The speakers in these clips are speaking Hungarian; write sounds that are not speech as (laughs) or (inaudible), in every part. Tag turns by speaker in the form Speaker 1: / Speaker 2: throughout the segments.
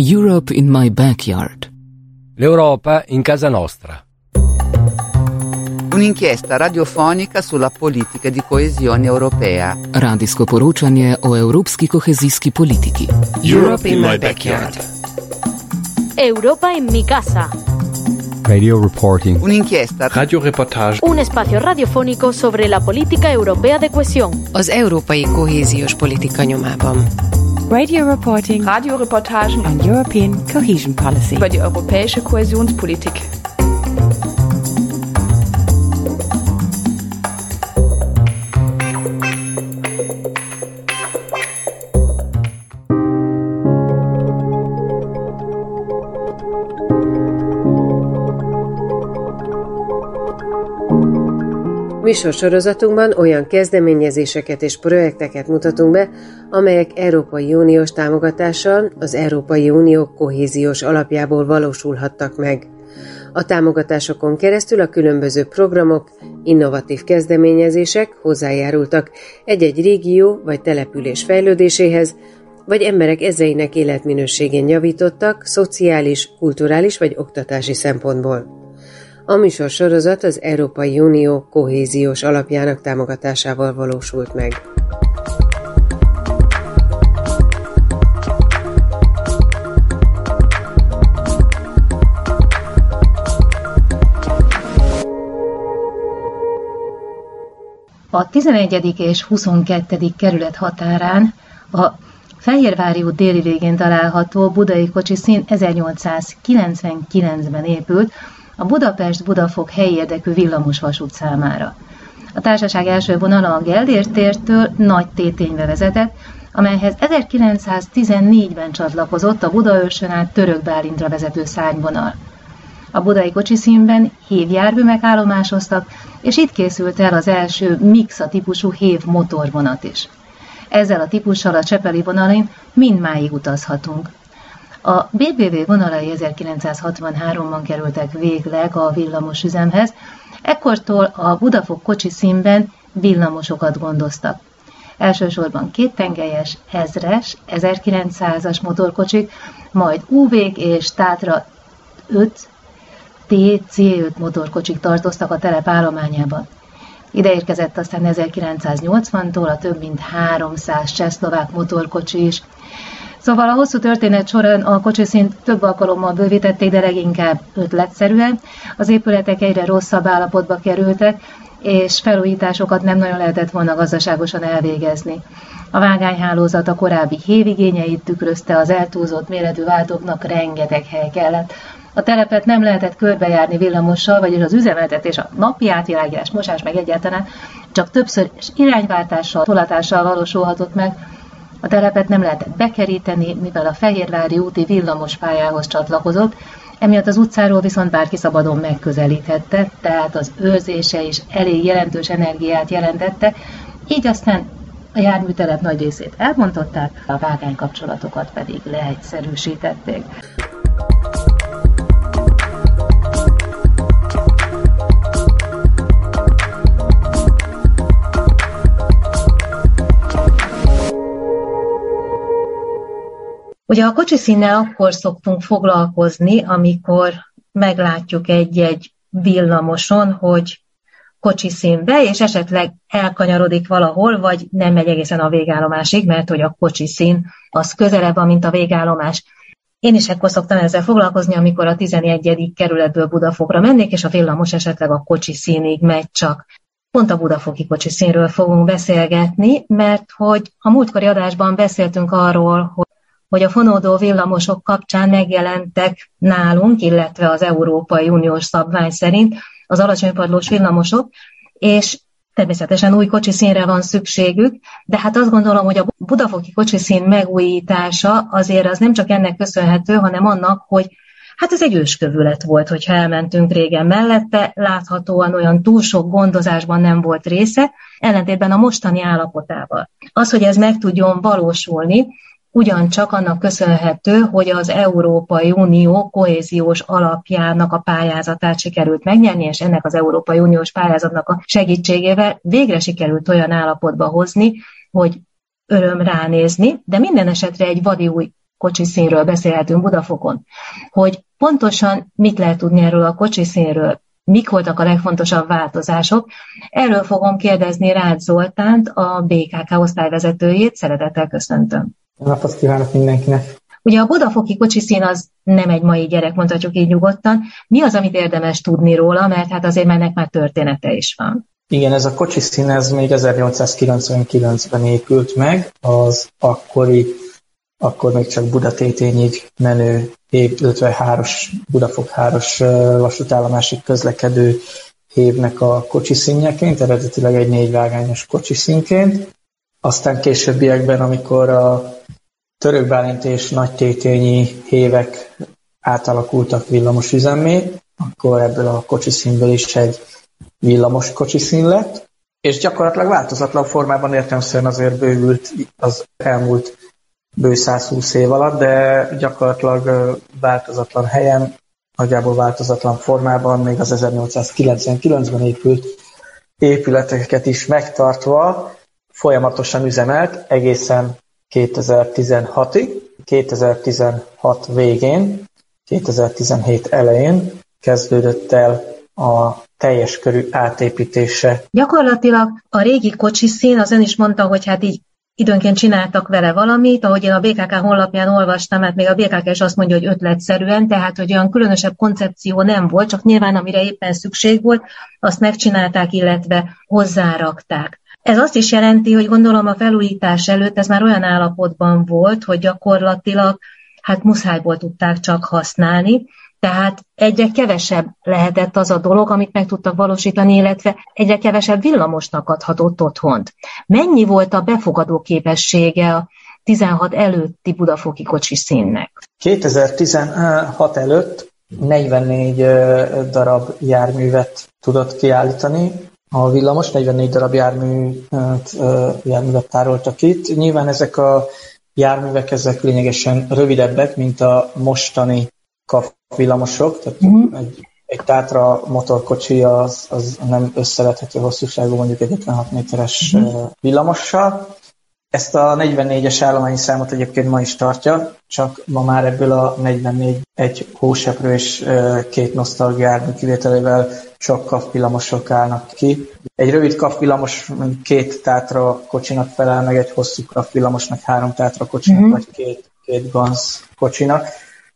Speaker 1: Europe in my backyard.
Speaker 2: L'Europa in casa nostra.
Speaker 3: Un'inchiesta radiofonica sulla politica di coesione europea.
Speaker 1: Radijsko poročanje o evropski kohezijski politiki.
Speaker 4: Europe in my backyard.
Speaker 5: Europa en mi casa.
Speaker 6: Radio reporting.
Speaker 3: Un'inchiesta
Speaker 4: Radioreportage.
Speaker 5: Un espacio radiofónico sobre la política europea de cohesión.
Speaker 7: Az európai kohéziós politika nyomában.
Speaker 8: Radio reporting
Speaker 9: Radioreportagen
Speaker 8: on European cohesion policy.
Speaker 9: über die europäische Kohäsionspolitik.
Speaker 7: Műsorsorozatunkban olyan kezdeményezéseket és projekteket mutatunk be, amelyek Európai Uniós támogatással az Európai Unió kohéziós alapjából valósulhattak meg. A támogatásokon keresztül a különböző programok, innovatív kezdeményezések hozzájárultak egy-egy régió vagy település fejlődéséhez, vagy emberek ezreinek életminőségén javítottak szociális, kulturális vagy oktatási szempontból. A műsor sorozat az Európai Unió kohéziós alapjának támogatásával valósult meg.
Speaker 10: A 11. és 22. kerület határán a Fehérvári út déli végén található budai kocsiszín 1899-ben épült a Budapest-Budafok helyi érdekű villamos vasút számára. A társaság első vonala a Gellért Nagy Téténybe vezetett, amelyhez 1914-ben csatlakozott a Budaörsön át Török Bálintra vezető szárnyvonal. A budai kocsiszínben hévjárművek állomásoztak, és itt készült el az első Mixa típusú hév motorvonat is. Ezzel a típussal a Csepeli vonalin mindmáig utazhatunk. A BBV vonalai 1963-ban kerültek végleg a villamos üzemhez, ekkortól a Budafok kocsi színben villamosokat gondoztak. Elsősorban kéttengelyes, ezres, 1900-as motorkocsik, majd uv és Tátra 5 TC5 motorkocsik tartoztak a telep állományában. Ide érkezett aztán 1980-tól a több mint 300 csehszlovák motorkocsi is. Szóval a hosszú történet során a kocsiszint több alkalommal bővítették, de leginkább ötletszerűen. Az épületek egyre rosszabb állapotba kerültek, és felújításokat nem nagyon lehetett volna gazdaságosan elvégezni. A vágányhálózat a korábbi hévigényeit tükrözte, az eltúlzott méretű váltóknak rengeteg hely kellett. A telepet nem lehetett körbejárni villamossal, vagyis az üzemeltetés, a napi átvilágítás, mosás meg egyáltalán csak többször irányváltással, tolatással valósulhatott meg, a telepet nem lehetett bekeríteni, mivel a Fehérvári úti villamos pályához csatlakozott, emiatt az utcáról viszont bárki szabadon megközelíthette, tehát az őrzése is elég jelentős energiát jelentette, így aztán a járműtelep nagy részét elbontották, a vágánykapcsolatokat pedig leegyszerűsítették. Ugye a kocsiszínnel akkor szoktunk foglalkozni, amikor meglátjuk egy-egy villamoson, hogy kocsiszínbe, és esetleg elkanyarodik valahol, vagy nem megy egészen a végállomásig, mert hogy a kocsiszín az közelebb van, mint a végállomás. Én is ekkor szoktam ezzel foglalkozni, amikor a 11. kerületből Budafokra mennék, és a villamos esetleg a kocsi színig megy csak. Pont a budafoki kocsi színről fogunk beszélgetni, mert hogy a múltkori adásban beszéltünk arról, hogy hogy a fonódó villamosok kapcsán megjelentek nálunk, illetve az Európai Uniós szabvány szerint az alacsonypadlós villamosok, és természetesen új kocsiszínre van szükségük, de hát azt gondolom, hogy a budafoki kocsiszín megújítása azért az nem csak ennek köszönhető, hanem annak, hogy Hát ez egy őskövület volt, hogyha elmentünk régen mellette, láthatóan olyan túl sok gondozásban nem volt része, ellentétben a mostani állapotával. Az, hogy ez meg tudjon valósulni, ugyancsak annak köszönhető, hogy az Európai Unió kohéziós alapjának a pályázatát sikerült megnyerni, és ennek az Európai Uniós pályázatnak a segítségével végre sikerült olyan állapotba hozni, hogy öröm ránézni, de minden esetre egy vadi új kocsiszínről beszélhetünk Budafokon, hogy pontosan mit lehet tudni erről a kocsiszínről, mik voltak a legfontosabb változások. Erről fogom kérdezni Rád Zoltánt, a BKK osztályvezetőjét. Szeretettel köszöntöm.
Speaker 11: Napot kívánok mindenkinek!
Speaker 10: Ugye a budafoki kocsiszín az nem egy mai gyerek, mondhatjuk így nyugodtan. Mi az, amit érdemes tudni róla, mert hát azért ennek már története is van.
Speaker 11: Igen, ez a kocsiszín ez még 1899-ben épült meg, az akkori, akkor még csak Budatétényig menő, illetve háros, Budafok háros vasútállomásig közlekedő évnek a kocsiszínjeként, eredetileg egy négyvágányos kocsiszínként. Aztán későbbiekben, amikor a Török és Nagy Tétényi hévek átalakultak villamos üzemé, akkor ebből a kocsiszínből is egy villamos kocsiszín lett, és gyakorlatilag változatlan formában értelmszerűen azért bővült az elmúlt bő 120 év alatt, de gyakorlatilag változatlan helyen, nagyjából változatlan formában, még az 1899-ben épült épületeket is megtartva, folyamatosan üzemelt egészen 2016-ig, 2016 végén, 2017 elején kezdődött el a teljes körű átépítése.
Speaker 10: Gyakorlatilag a régi kocsiszín, az ön is mondta, hogy hát így időnként csináltak vele valamit, ahogy én a BKK honlapján olvastam, mert még a BKK is azt mondja, hogy ötletszerűen, tehát hogy olyan különösebb koncepció nem volt, csak nyilván amire éppen szükség volt, azt megcsinálták, illetve hozzárakták. Ez azt is jelenti, hogy gondolom a felújítás előtt ez már olyan állapotban volt, hogy gyakorlatilag hát muszájból tudták csak használni, tehát egyre kevesebb lehetett az a dolog, amit meg tudtak valósítani, illetve egyre kevesebb villamosnak adhatott otthont. Mennyi volt a befogadó képessége a 16 előtti budafoki kocsi színnek?
Speaker 11: 2016 előtt 44 darab járművet tudott kiállítani, a villamos 44 darab jármű, járművet tároltak itt. Nyilván ezek a járművek ezek lényegesen rövidebbek, mint a mostani kaf villamosok, tehát uh-huh. egy, egy Tátra motorkocsi az, az nem összevethető hosszúságú mondjuk egy 56 méteres uh-huh. villamossal. Ezt a 44-es állományi számot egyébként ma is tartja, csak ma már ebből a 44 egy hóseprő és két nosztalgiármű kivételével csak kafvillamosok állnak ki. Egy rövid kafvillamos két tátra kocsinak felel, meg egy hosszú kafvillamosnak három tátra kocsinak, uh-huh. vagy két, két ganz kocsinak.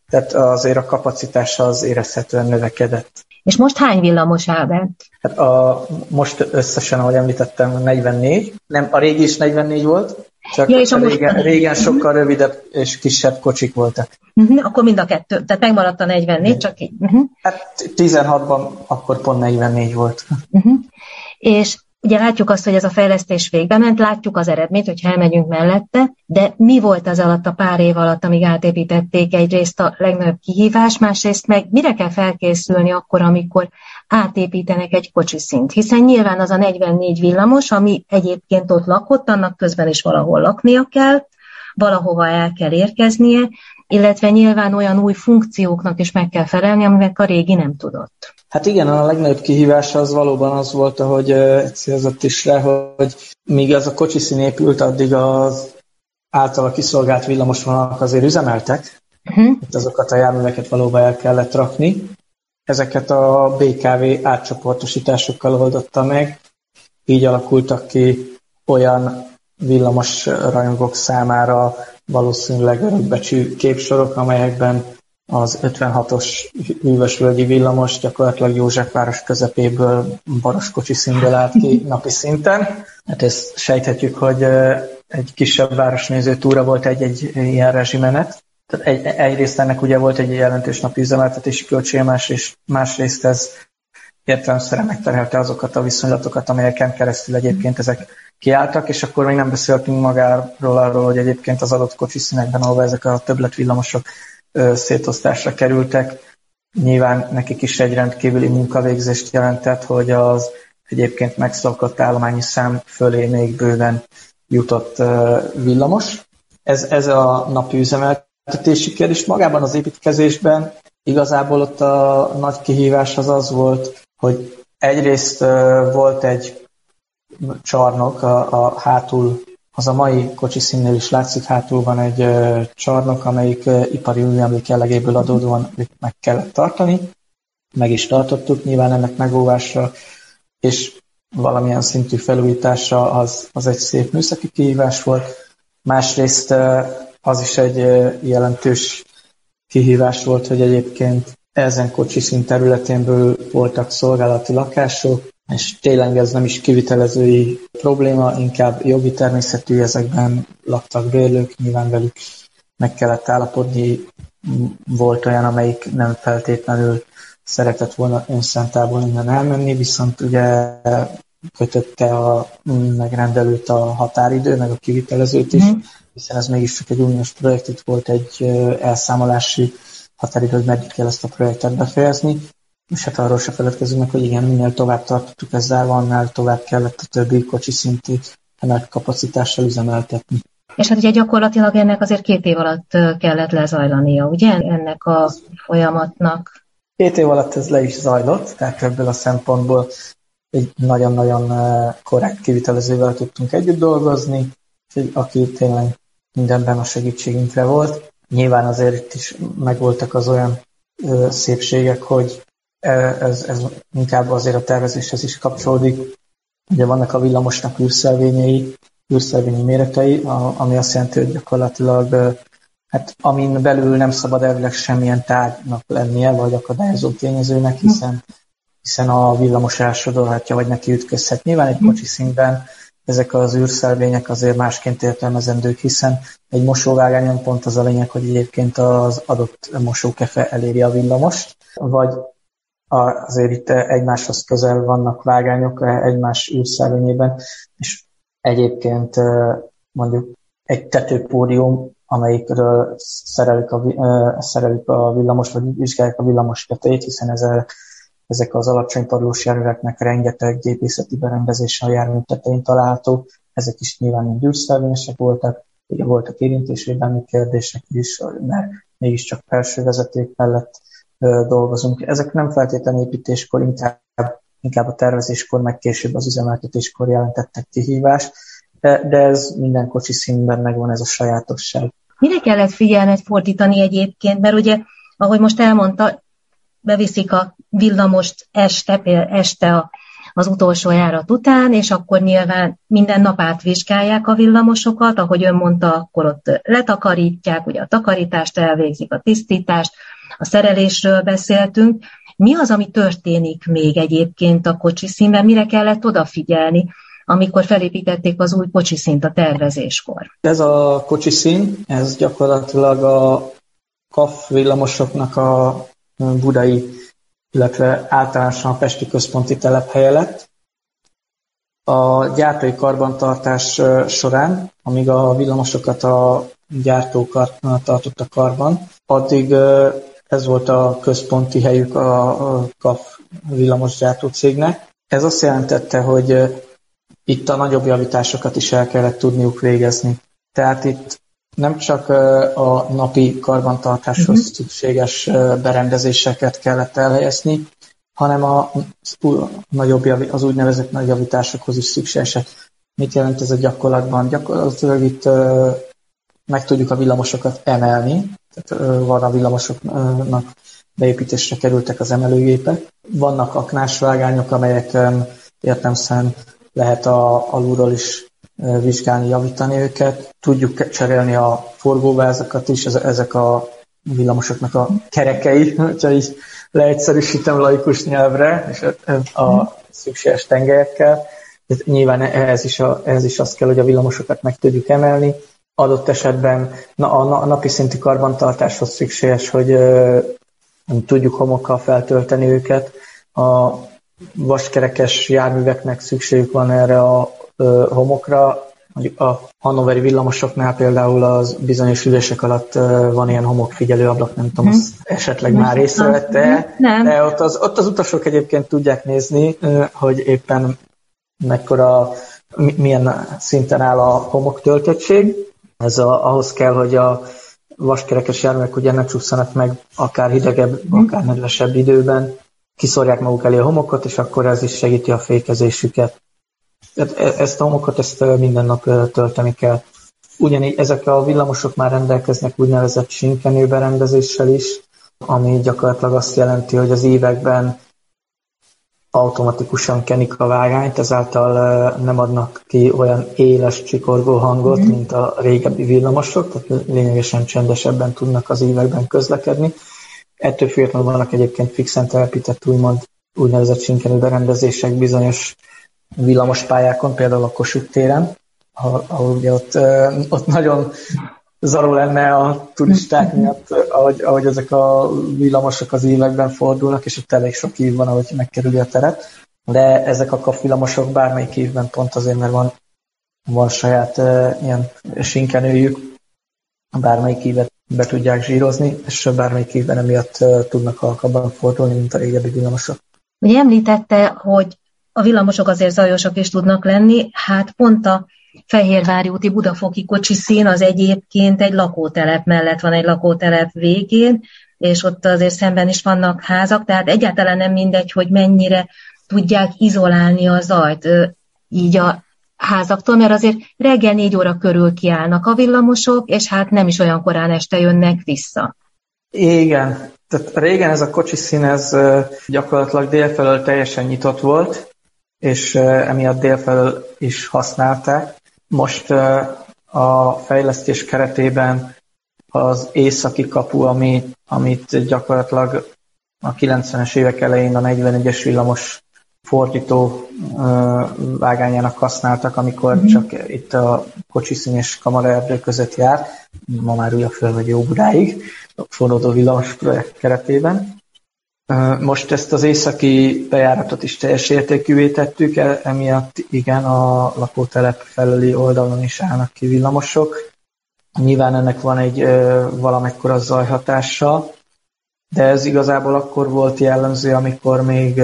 Speaker 11: Tehát azért a kapacitása az érezhetően növekedett.
Speaker 10: És most hány villamos áll bent?
Speaker 11: Hát a, most összesen, ahogy említettem, 44. Nem, a régi is 44 volt, csak ja, és a régen, most... régen sokkal rövidebb és kisebb kocsik voltak.
Speaker 10: Uh-huh, akkor mind a kettő, tehát megmaradt a 44, csak így. Uh-huh.
Speaker 11: Hát 16-ban akkor pont 44 volt.
Speaker 10: Uh-huh. És Ugye látjuk azt, hogy ez a fejlesztés végbe ment, látjuk az eredményt, hogyha elmegyünk mellette, de mi volt az alatt a pár év alatt, amíg átépítették egyrészt a legnagyobb kihívás, másrészt meg mire kell felkészülni akkor, amikor átépítenek egy kocsiszint? Hiszen nyilván az a 44 villamos, ami egyébként ott lakott, annak közben is valahol laknia kell, valahova el kell érkeznie, illetve nyilván olyan új funkcióknak is meg kell felelni, amivel a régi nem tudott.
Speaker 11: Hát igen, a legnagyobb kihívása az valóban az volt, hogy célzott is rá, hogy míg az a kocsiszín épült, addig az általa kiszolgált villamosvonalak azért üzemeltek, uh-huh. itt azokat a járműveket valóban el kellett rakni. Ezeket a BKV átcsoportosításokkal oldotta meg, így alakultak ki olyan villamos rajongók számára valószínűleg örökbecsű képsorok, amelyekben az 56-os hűvösvölgyi villamos gyakorlatilag Józsefváros közepéből Baroskocsi színből állt ki (laughs) napi szinten. Hát ezt sejthetjük, hogy egy kisebb városnéző túra volt egy-egy ilyen rezsimenet. Tehát egy, egyrészt ennek ugye volt egy jelentős napi üzemeltetési költsége, másrészt, másrészt ez értelemszerűen megterhelte azokat a viszonylatokat, amelyeken keresztül egyébként ezek kiálltak, és akkor még nem beszéltünk magáról arról, hogy egyébként az adott kocsiszínekben, ahol ezek a többletvillamosok szétosztásra kerültek, nyilván nekik is egy rendkívüli munkavégzést jelentett, hogy az egyébként megszokott állományi szám fölé még bőven jutott villamos. Ez, ez a napi üzemeltetési kérdés. Magában az építkezésben igazából ott a nagy kihívás az az volt, hogy egyrészt volt egy csarnok a, a hátul az a mai kocsiszínnél is látszik, hátul van egy csarnok, amelyik ipari újemlék jellegéből adódóan meg kellett tartani. Meg is tartottuk nyilván ennek megóvásra, és valamilyen szintű felújítása az, az egy szép műszaki kihívás volt. Másrészt az is egy jelentős kihívás volt, hogy egyébként ezen kocsiszín területénből voltak szolgálati lakások, és tényleg ez nem is kivitelezői probléma, inkább jogi természetű, ezekben laktak bérlők, nyilván velük meg kellett állapodni, volt olyan, amelyik nem feltétlenül szeretett volna önszentából innen elmenni, viszont ugye kötötte a megrendelőt a határidő, meg a kivitelezőt is, mm. hiszen ez mégiscsak egy uniós projekt, itt volt egy elszámolási határidő, hogy meddig kell ezt a projektet befejezni, és hát arról se feledkezünk meg, hogy igen, minél tovább tartottuk ezzel, annál tovább kellett a többi kocsi szintű nagy kapacitással üzemeltetni.
Speaker 10: És hát ugye gyakorlatilag ennek azért két év alatt kellett lezajlania, ugye, ennek a folyamatnak?
Speaker 11: Két év alatt ez le is zajlott, tehát ebből a szempontból egy nagyon-nagyon korrekt kivitelezővel tudtunk együtt dolgozni, aki tényleg mindenben a segítségünkre volt. Nyilván azért itt is megvoltak az olyan szépségek, hogy ez, ez inkább azért a tervezéshez is kapcsolódik. Ugye vannak a villamosnak űrszelvényei, űrszelvényi méretei, ami azt jelenti, hogy gyakorlatilag hát amin belül nem szabad elvileg semmilyen tárgynak lennie, vagy akadályozó tényezőnek, hiszen, hiszen a villamos elsodorhatja, vagy neki ütközhet. Nyilván egy kocsi színben ezek az űrszelvények azért másként értelmezendők, hiszen egy mosóvágányon pont az a lényeg, hogy egyébként az adott mosókefe eléri a villamost, vagy azért itt egymáshoz közel vannak vágányok egymás űrszelvényében, és egyébként mondjuk egy tetőpódium, amelyikről szerelik a, szerelik a villamos, vagy vizsgálják a villamos tetejét, hiszen ez, ezek az alacsony padlós járműveknek rengeteg gépészeti berendezése a jármű tetején található, ezek is nyilván mind űrszelvényesek voltak, ugye voltak érintésvédelmi kérdések is, mert mégiscsak felső vezeték mellett dolgozunk. Ezek nem feltétlenül építéskor, inkább, inkább a tervezéskor, meg később az üzemeltetéskor jelentettek kihívást, de, ez minden kocsi színben megvan ez a sajátosság.
Speaker 10: Mire kellett figyelmet fordítani egyébként, mert ugye, ahogy most elmondta, beviszik a villamost este, este a, az utolsó járat után, és akkor nyilván minden nap átvizsgálják a villamosokat, ahogy ön mondta, akkor ott letakarítják, ugye a takarítást elvégzik, a tisztítást, a szerelésről beszéltünk. Mi az, ami történik még egyébként a kocsiszínben? Mire kellett odafigyelni, amikor felépítették az új kocsiszínt a tervezéskor?
Speaker 11: Ez a kocsiszín, ez gyakorlatilag a KAF villamosoknak a budai, illetve általánosan a Pesti központi telephelye lett. A gyártói karbantartás során, amíg a villamosokat a gyártók tartottak karban, addig ez volt a központi helyük a KAF villamosgyártó cégnek. Ez azt jelentette, hogy itt a nagyobb javításokat is el kellett tudniuk végezni. Tehát itt nem csak a napi karbantartáshoz uh-huh. szükséges berendezéseket kellett elhelyezni, hanem a, nagyobb az úgynevezett nagy javításokhoz is szükségesek. Mit jelent ez a gyakorlatban? Gyakorlatilag itt meg tudjuk a villamosokat emelni, tehát van a villamosoknak beépítésre kerültek az emelőgépek. Vannak aknásvágányok, amelyeken értemszerűen lehet a, alulról is vizsgálni, javítani őket. Tudjuk cserélni a forgóvázakat is, ezek a villamosoknak a kerekei, (laughs) hogyha így leegyszerűsítem laikus nyelvre, és a szükséges tengelyekkel. Nyilván ehhez is, a, ehhez is azt kell, hogy a villamosokat meg tudjuk emelni, adott esetben na, a napi szintű karbantartáshoz szükséges, hogy tudjuk homokkal feltölteni őket. A vaskerekes járműveknek szükségük van erre a homokra. A Hannoveri villamosoknál például az bizonyos ülések alatt van ilyen homokfigyelő ablak, nem tudom, hmm. azt esetleg nem. már észrevette, nem. de ott az, ott az utasok egyébként tudják nézni, hogy éppen mekkora, milyen szinten áll a homok töltöttség, ez a, ahhoz kell, hogy a vaskerekes járművek ugye ne csúszanak meg akár hidegebb, akár nedvesebb időben, kiszorják maguk elé a homokot, és akkor ez is segíti a fékezésüket. E- ezt a homokot ezt minden nap tölteni kell. Ugyanígy ezek a villamosok már rendelkeznek úgynevezett sinkenő berendezéssel is, ami gyakorlatilag azt jelenti, hogy az években automatikusan kenik a vágányt, ezáltal nem adnak ki olyan éles csikorgó hangot, mm. mint a régebbi villamosok, tehát lényegesen csendesebben tudnak az években közlekedni. Ettől függetlenül vannak egyébként fixen telepített úgymond úgynevezett sinkenő berendezések bizonyos villamospályákon, például a Kossuth téren, ahol, ahol ugye ott, ott nagyon zaró lenne a turisták (laughs) miatt, ahogy, ahogy ezek a villamosok az években fordulnak, és ott elég sok év van, ahogy megkerüli a teret. De ezek a kapvillamosok bármelyik évben pont azért, mert van, van saját uh, ilyen sinkenőjük, bármelyik évet be tudják zsírozni, és bármelyik évben emiatt uh, tudnak halkabban fordulni, mint a régebbi villamosok.
Speaker 10: Ugye említette, hogy a villamosok azért zajosak is tudnak lenni, hát pont a Fehérvári úti Budafoki szín az egyébként egy lakótelep mellett van egy lakótelep végén, és ott azért szemben is vannak házak, tehát egyáltalán nem mindegy, hogy mennyire tudják izolálni a zajt így a házaktól, mert azért reggel négy óra körül kiállnak a villamosok, és hát nem is olyan korán este jönnek vissza.
Speaker 11: Igen, tehát régen ez a kocsiszín ez gyakorlatilag délfelől teljesen nyitott volt, és emiatt délfelől is használták. Most a fejlesztés keretében az északi kapu, ami, amit gyakorlatilag a 90-es évek elején a 41-es villamos fordító vágányának használtak, amikor mm. csak itt a kocsiszín és kamaraerdő között járt, ma már újra föl vagy Óbudáig, a forródó villamos projekt keretében. Most ezt az északi bejáratot is teljes értékűvé tettük, e, emiatt igen, a lakótelep felüli oldalon is állnak ki villamosok. Nyilván ennek van egy valamekkora zajhatása, de ez igazából akkor volt jellemző, amikor még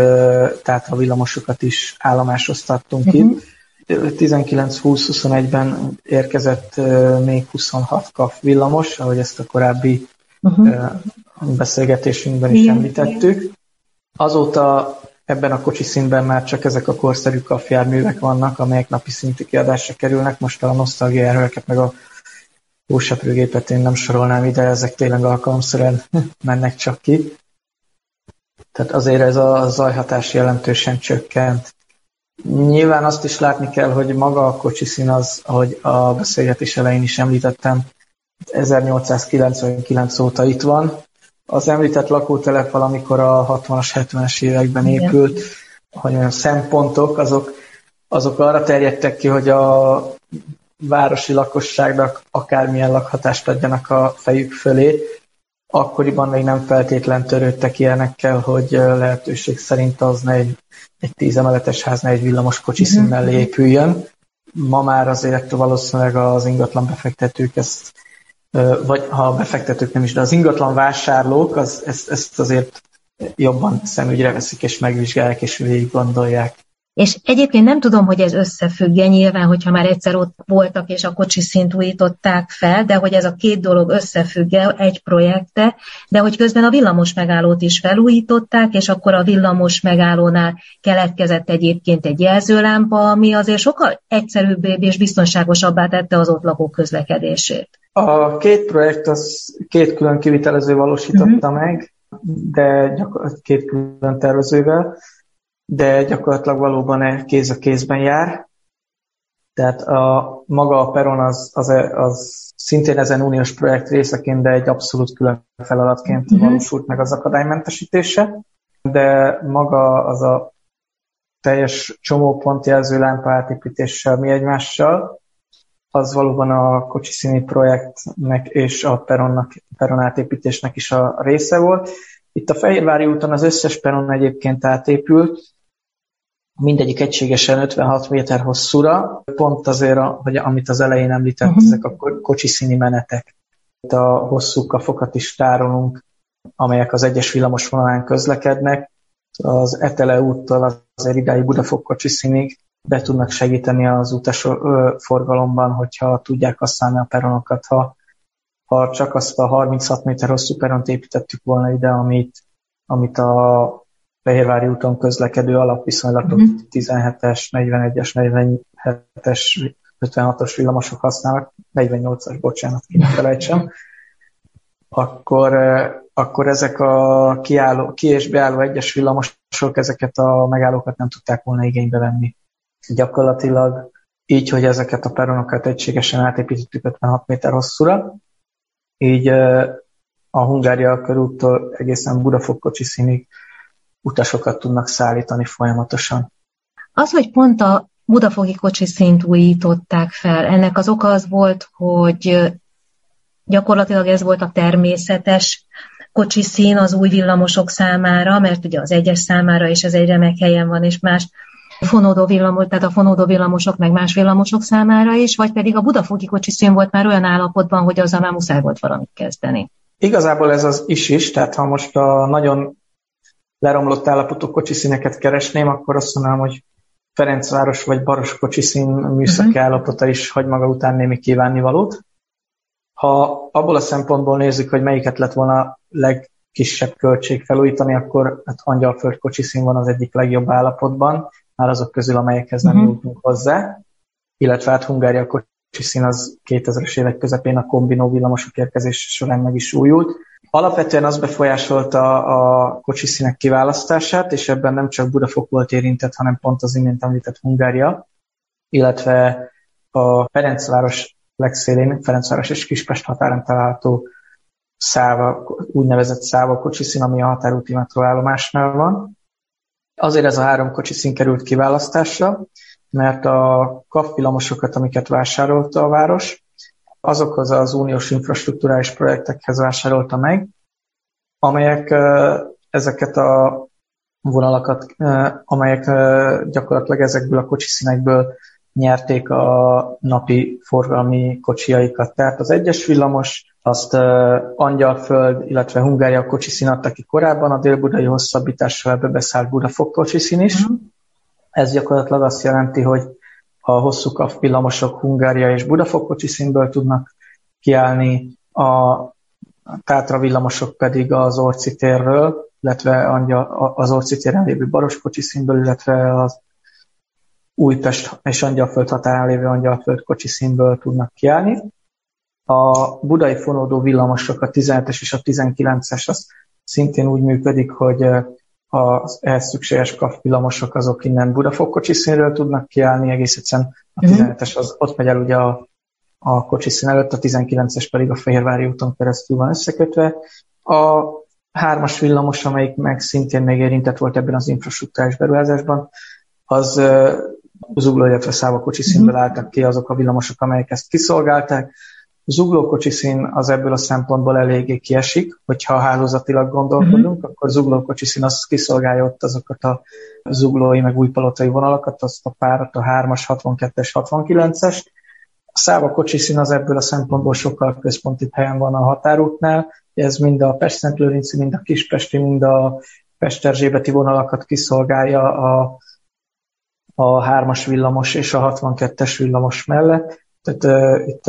Speaker 11: tehát a villamosokat is állomásoztattunk uh-huh. itt. 19-20-21-ben érkezett még 26 kaf villamos, ahogy ezt a korábbi uh-huh beszélgetésünkben is említettük. Azóta ebben a kocsi színben már csak ezek a korszerű kafjárművek vannak, amelyek napi szintű kiadásra kerülnek. Most a nosztalgia erőket meg a hóseprőgépet én nem sorolnám ide, ezek tényleg alkalomszerűen (laughs) mennek csak ki. Tehát azért ez a zajhatás jelentősen csökkent. Nyilván azt is látni kell, hogy maga a kocsi szín az, ahogy a beszélgetés elején is említettem, 1899 óta itt van, az említett lakótelep valamikor a 60-as, 70-es években épült, hogy olyan szempontok, azok, azok arra terjedtek ki, hogy a városi lakosságnak akármilyen lakhatást adjanak a fejük fölé. Akkoriban még nem feltétlen törődtek ilyenekkel, hogy lehetőség szerint az ne egy, egy tízemeletes ház, ne egy villamos kocsi mm-hmm. mellé épüljön. Ma már azért valószínűleg az ingatlan befektetők ezt vagy ha a befektetők nem is, de az ingatlan vásárlók az, ezt, ezt azért jobban szemügyre veszik, és megvizsgálják, és végig gondolják.
Speaker 10: És egyébként nem tudom, hogy ez összefügge nyilván, hogyha már egyszer ott voltak, és a kocsi szint újították fel, de hogy ez a két dolog összefügge egy projekte, de hogy közben a villamos megállót is felújították, és akkor a villamos megállónál keletkezett egyébként egy jelzőlámpa, ami azért sokkal egyszerűbbé és biztonságosabbá tette az ott lakók közlekedését.
Speaker 11: A két projekt az két külön kivitelező valósította uh-huh. meg, de gyakor- két külön tervezővel, de gyakorlatilag valóban kéz a kézben jár. Tehát a, maga a Peron az, az, az szintén ezen uniós projekt részeként, de egy abszolút külön feladatként uh-huh. valósult meg az akadálymentesítése, de maga az a teljes csomópontjelző lámpa átépítéssel mi egymással, az valóban a kocsiszíni projektnek és a peronnak, peron átépítésnek is a része volt. Itt a Fehérvári úton az összes peron egyébként átépült, mindegyik egységesen 56 méter hosszúra, pont azért, hogy amit az elején említett, uh-huh. ezek a kocsiszíni menetek. Itt a hosszú kafokat is tárolunk, amelyek az egyes villamosvonalán közlekednek. Az Etele úttól az idáig Budafok kocsiszínig be tudnak segíteni az utas forgalomban, hogyha tudják használni a peronokat. Ha, ha csak azt a 36 méter hosszú peront építettük volna ide, amit, amit a Fehérvári úton közlekedő alapviszonylatot uh-huh. 17-es, 41-es, 47-es, 56-os villamosok használnak, 48-as, bocsánat, felejtsem, akkor, akkor ezek a kiálló, ki- és beálló egyes villamosok ezeket a megállókat nem tudták volna igénybe venni. Gyakorlatilag így, hogy ezeket a peronokat egységesen átépítettük 56 méter hosszúra, így a Hungária körúttól egészen Budafok színig utasokat tudnak szállítani folyamatosan.
Speaker 10: Az, hogy pont a budafoki szint újították fel, ennek az oka az volt, hogy gyakorlatilag ez volt a természetes szín az új villamosok számára, mert ugye az egyes számára is ez egy remek helyen van, és más fonódó villamos, tehát a fonódó villamosok, meg más villamosok számára is, vagy pedig a budafoki szín volt már olyan állapotban, hogy azzal már muszáj volt valamit kezdeni.
Speaker 11: Igazából ez az is is, tehát ha most a nagyon leromlott állapotú kocsiszíneket keresném, akkor azt mondanám, hogy Ferencváros vagy Baros kocsiszín műszaki uh-huh. állapota is hagy maga után némi kívánnivalót. Ha abból a szempontból nézzük, hogy melyiket lett volna legkisebb költség felújítani, akkor hát Angyalföld kocsiszín van az egyik legjobb állapotban, már azok közül, amelyekhez nem uh-huh. jutunk hozzá, illetve hát Hungária kocsiszín az 2000-es évek közepén a kombinó villamosok érkezése során meg is újult. Alapvetően az befolyásolta a kocsiszínek kiválasztását, és ebben nem csak Budafok volt érintett, hanem pont az imént említett Hungária, illetve a Ferencváros legszélén, Ferencváros és Kispest határon található száva, úgynevezett száva kocsiszín, ami a határúti metróállomásnál van. Azért ez a három kocsiszín került kiválasztásra, mert a kapvillamosokat, amiket vásárolta a város, azokhoz az uniós infrastruktúrális projektekhez vásárolta meg, amelyek ezeket a vonalakat, amelyek gyakorlatilag ezekből a kocsiszínekből nyerték a napi forgalmi kocsiaikat. Tehát az egyes villamos, azt Angyalföld, illetve Hungária kocsiszín adta ki korábban, a délbudai hosszabbítással ebbe beszállt Budafok kocsiszín is. Mm. Ez gyakorlatilag azt jelenti, hogy a hosszú kav villamosok Hungária és Budafok kocsiszínből tudnak kiállni, a Tátra villamosok pedig az Orci térről, illetve az Orci téren lévő Baros kocsiszínből, illetve az Újpest és Angyalföld határán lévő Angyalföld kocsiszínből tudnak kiállni. A budai fonódó villamosok, a 17-es és a 19-es, az szintén úgy működik, hogy az ehhez szükséges villamosok azok innen Budafok kocsiszínről tudnak kiállni, egész egyszerűen a 17-es az ott megy el ugye a, a kocsiszín előtt, a 19-es pedig a Fehérvári úton keresztül van összekötve. A hármas villamos, amelyik meg szintén még érintett volt ebben az infrastruktúrális beruházásban, az zugló, illetve száva kocsiszínből mhm. álltak ki azok a villamosok, amelyek ezt kiszolgálták. Zuglókocsi szín az ebből a szempontból eléggé kiesik, hogyha hálózatilag gondolkodunk, uh-huh. akkor zuglókocsi szín az kiszolgálja ott azokat a zuglói meg újpalotai vonalakat, azt a párat, a 3-as, 62-es, 69-es. A száva kocsi szín az ebből a szempontból sokkal központi helyen van a határútnál. Ez mind a Pest-Szentlőrinci, mind a Kispesti, mind a Pesterzsébeti vonalakat kiszolgálja a, a 3-as villamos és a 62-es villamos mellett tehát uh, itt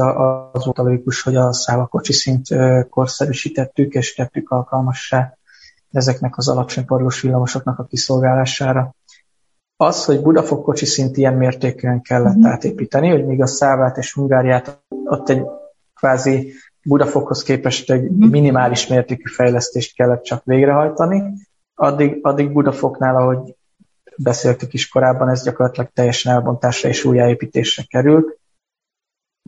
Speaker 11: az volt a logikus, hogy a szávakocsi szint uh, korszerűsítettük, és tettük alkalmassá ezeknek az alapcsempargós villamosoknak a kiszolgálására. Az, hogy Budafok kocsi szint ilyen mértékűen kellett mm. átépíteni, hogy még a Szávát és Hungáriát ott egy kvázi Budafokhoz képest egy mm. minimális mértékű fejlesztést kellett csak végrehajtani, addig, addig Budafoknál, ahogy beszéltük is korábban, ez gyakorlatilag teljesen elbontásra és újjáépítésre került,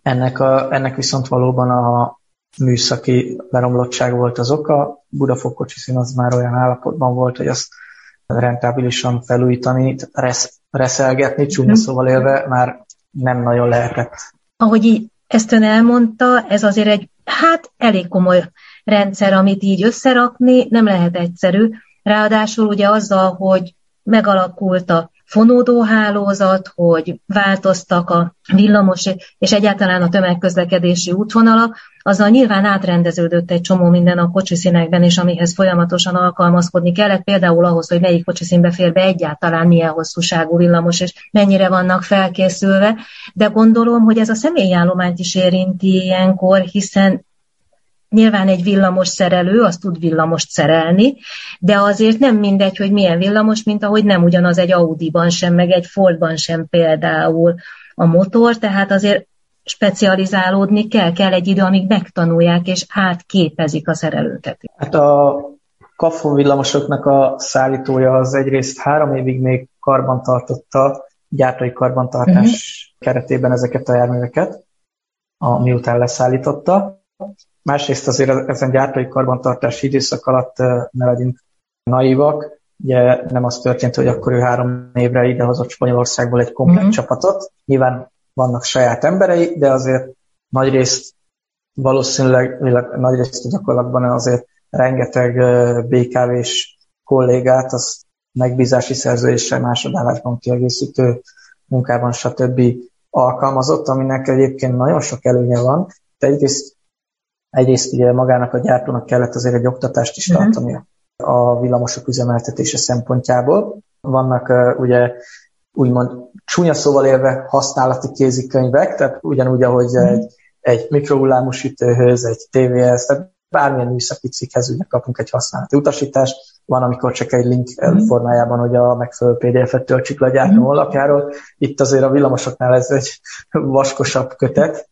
Speaker 11: ennek, a, ennek viszont valóban a műszaki leromlottság volt az oka. Budafok kocsiszín az már olyan állapotban volt, hogy azt rentábilisan felújítani, resz, reszelgetni, csúnya mm. szóval élve már nem nagyon lehetett.
Speaker 10: Ahogy így ezt ön elmondta, ez azért egy hát elég komoly rendszer, amit így összerakni, nem lehet egyszerű. Ráadásul ugye azzal, hogy megalakult a fonódóhálózat, hogy változtak a villamos és egyáltalán a tömegközlekedési útvonalak, azzal nyilván átrendeződött egy csomó minden a kocsiszínekben, és amihez folyamatosan alkalmazkodni kellett, például ahhoz, hogy melyik kocsiszínbe fér be egyáltalán milyen hosszúságú villamos, és mennyire vannak felkészülve. De gondolom, hogy ez a személyállományt is érinti ilyenkor, hiszen Nyilván egy villamos szerelő, az tud villamost szerelni, de azért nem mindegy, hogy milyen villamos, mint ahogy nem ugyanaz egy Audi-ban sem, meg egy Fordban sem például a motor, tehát azért specializálódni kell, kell egy idő, amíg megtanulják és átképezik a szerelőket.
Speaker 11: Hát a Kafon villamosoknak a szállítója az egyrészt három évig még karbantartotta, gyártói karbantartás uh-huh. keretében ezeket a járműveket, a, miután leszállította. Másrészt azért ezen gyártói karbantartási időszak alatt ne legyünk naívak. Ugye nem az történt, hogy akkor ő három évre idehozott Spanyolországból egy komplet uh-huh. csapatot. Nyilván vannak saját emberei, de azért nagyrészt valószínűleg, nagyrészt a gyakorlatban azért rengeteg BKV-s kollégát, az megbízási szerződéssel, másodállásban kiegészítő munkában, stb. alkalmazott, aminek egyébként nagyon sok előnye van. De egyrészt, egyrészt ugye magának a gyártónak kellett azért egy oktatást is uh-huh. tartania a villamosok üzemeltetése szempontjából. Vannak uh, ugye úgymond csúnya szóval élve használati kézikönyvek, tehát ugyanúgy, ahogy uh-huh. egy, egy mikrohullámú sütőhöz, egy tévéhez, tehát bármilyen műszaki cikkhez ugye kapunk egy használati utasítást, van, amikor csak egy link mm. formájában, hogy a megfelelő PDF-et töltsük le a gyártó mm. honlapjáról. Itt azért a villamosoknál ez egy (laughs) vaskosabb kötet,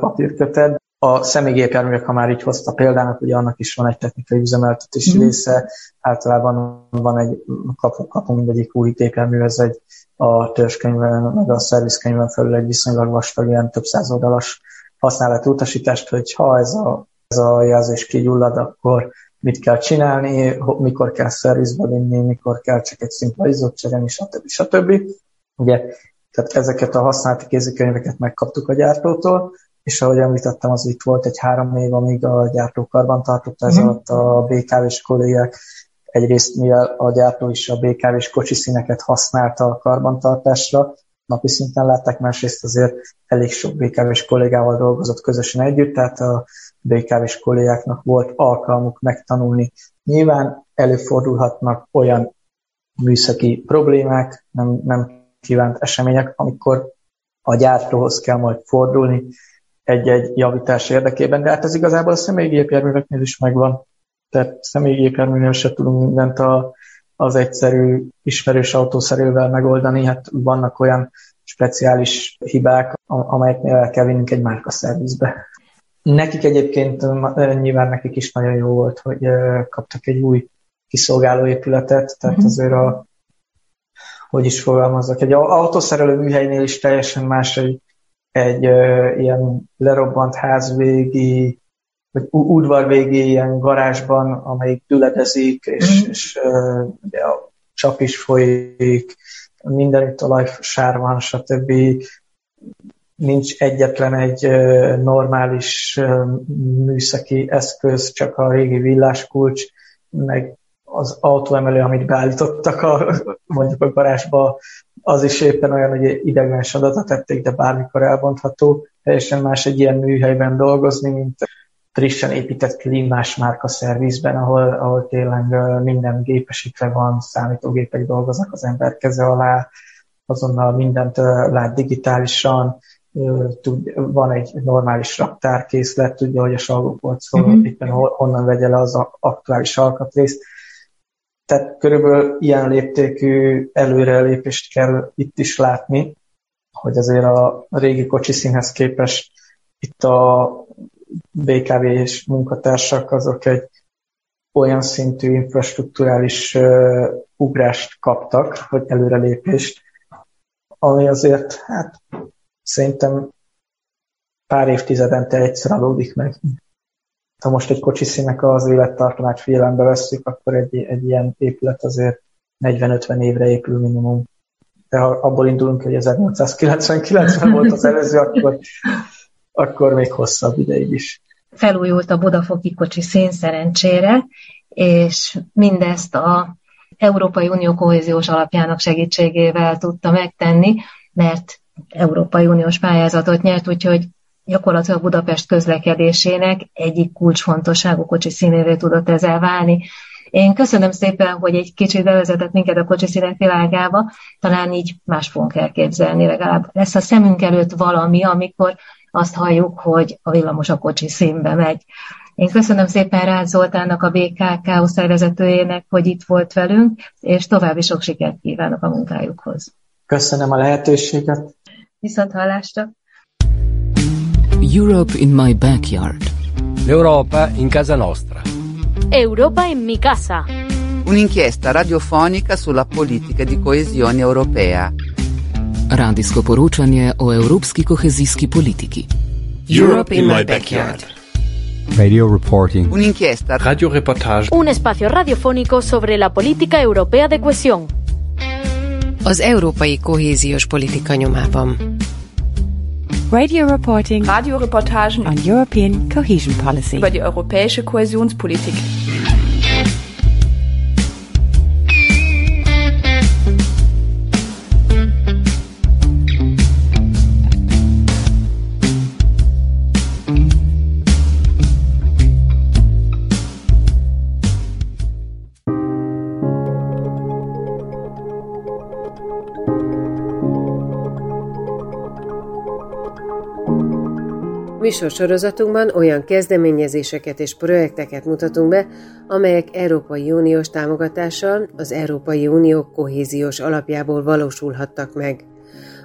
Speaker 11: papírkötet. A személygépjárművek, ha már így hozta példának, ugye annak is van egy technikai üzemeltetési mm. része, általában van egy, kapunk, kapunk mindegyik új gépjárműhez egy a törzskönyvben, meg a szervizkönyvben felül egy viszonylag vastag, ilyen több száz oldalas használati utasítást, hogy ha ez a ez a jelzés kigyullad, akkor mit kell csinálni, mikor kell szervizbe vinni, mikor kell csak egy szimpla izzót cserélni, stb. stb. Ugye, tehát ezeket a használati kézikönyveket megkaptuk a gyártótól, és ahogy említettem, az itt volt egy három év, amíg a gyártó karban tartotta, ez mhm. alatt a BKV-s kollégák egyrészt mivel a gyártó is a BKV-s kocsiszíneket használta a karbantartásra, napi szinten látták, másrészt azért elég sok BKV-s kollégával dolgozott közösen együtt, tehát a BKV-s kollégáknak volt alkalmuk megtanulni. Nyilván előfordulhatnak olyan műszaki problémák, nem, nem kívánt események, amikor a gyártóhoz kell majd fordulni egy-egy javítás érdekében, de hát ez igazából a személygépjárműveknél is megvan. Tehát személygépjárműnél se tudunk mindent a, az egyszerű ismerős autószerűvel megoldani, hát vannak olyan speciális hibák, amelyeknél el kell vinnünk egy márkaszervizbe. Nekik egyébként nyilván nekik is nagyon jó volt, hogy kaptak egy új kiszolgáló épületet, tehát mm-hmm. azért a hogy is fogalmazok, egy autószerelő műhelynél is teljesen más egy, egy ö, ilyen lerobbant ház végi, vagy udvar végi ilyen garázsban, amelyik düledezik, és, mm. és ö, ugye a csap is folyik, mindenütt olajsár van, stb nincs egyetlen egy normális műszaki eszköz, csak a régi villáskulcs, meg az autóemelő, amit beállítottak a, mondjuk a garázsba, az is éppen olyan, hogy ideglenes adatot tették, de bármikor elbontható. Teljesen más egy ilyen műhelyben dolgozni, mint frissen épített klímás márka szervizben, ahol, ahol tényleg minden gépesítve van, számítógépek dolgoznak az ember keze alá, azonnal mindent lát digitálisan, tud, van egy normális raktárkészlet, tudja, hogy a salgópolcról uh-huh. éppen honnan vegye le az aktuális alkatrészt. Tehát körülbelül ilyen léptékű előrelépést kell itt is látni, hogy azért a régi kocsi színhez képest itt a BKV és munkatársak azok egy olyan szintű infrastruktúrális uh, ugrást kaptak, hogy előrelépést, ami azért hát szerintem pár évtizedente egyszer adódik meg. Ha most egy kocsiszínek az élettartamát figyelembe vesszük, akkor egy, egy ilyen épület azért 40-50 évre épül minimum. De ha abból indulunk, hogy 1899-ben (laughs) volt az előző, akkor, akkor még hosszabb ideig is.
Speaker 10: Felújult a Bodafoki kocsi szín szerencsére, és mindezt a Európai Unió kohéziós alapjának segítségével tudta megtenni, mert Európai Uniós pályázatot nyert, úgyhogy gyakorlatilag Budapest közlekedésének egyik kulcsfontosságú kocsi színévé tudott ezzel válni. Én köszönöm szépen, hogy egy kicsit bevezetett minket a kocsi színek világába, talán így más fogunk elképzelni, legalább lesz a szemünk előtt valami, amikor azt halljuk, hogy a villamos a kocsi színbe megy. Én köszönöm szépen Rád Zoltánnak, a BKK osztályvezetőjének, hogy itt volt velünk, és további sok sikert kívánok a munkájukhoz.
Speaker 11: Köszönöm a lehetőséget.
Speaker 10: Viszont hallásra.
Speaker 1: Europe in my backyard.
Speaker 2: L'Europa in casa nostra.
Speaker 5: Europa in mi casa.
Speaker 3: Un'inchiesta radiofonica sulla politica di coesione europea.
Speaker 1: Radijsko poročanje o evropski kohezijski politiki.
Speaker 4: Europe in my backyard.
Speaker 6: Radio reporting.
Speaker 3: Un'inchiesta
Speaker 4: Radioreportage.
Speaker 5: Un espacio radiofónico sobre la política europea de cohesión.
Speaker 7: Az európai kohéziós politika nyomában.
Speaker 8: Radio reporting
Speaker 9: Radioreportagen
Speaker 8: on European cohesion policy.
Speaker 9: über die europäische Kohäsionspolitik.
Speaker 7: Műsorsorozatunkban olyan kezdeményezéseket és projekteket mutatunk be, amelyek Európai Uniós támogatással az Európai Unió kohéziós alapjából valósulhattak meg.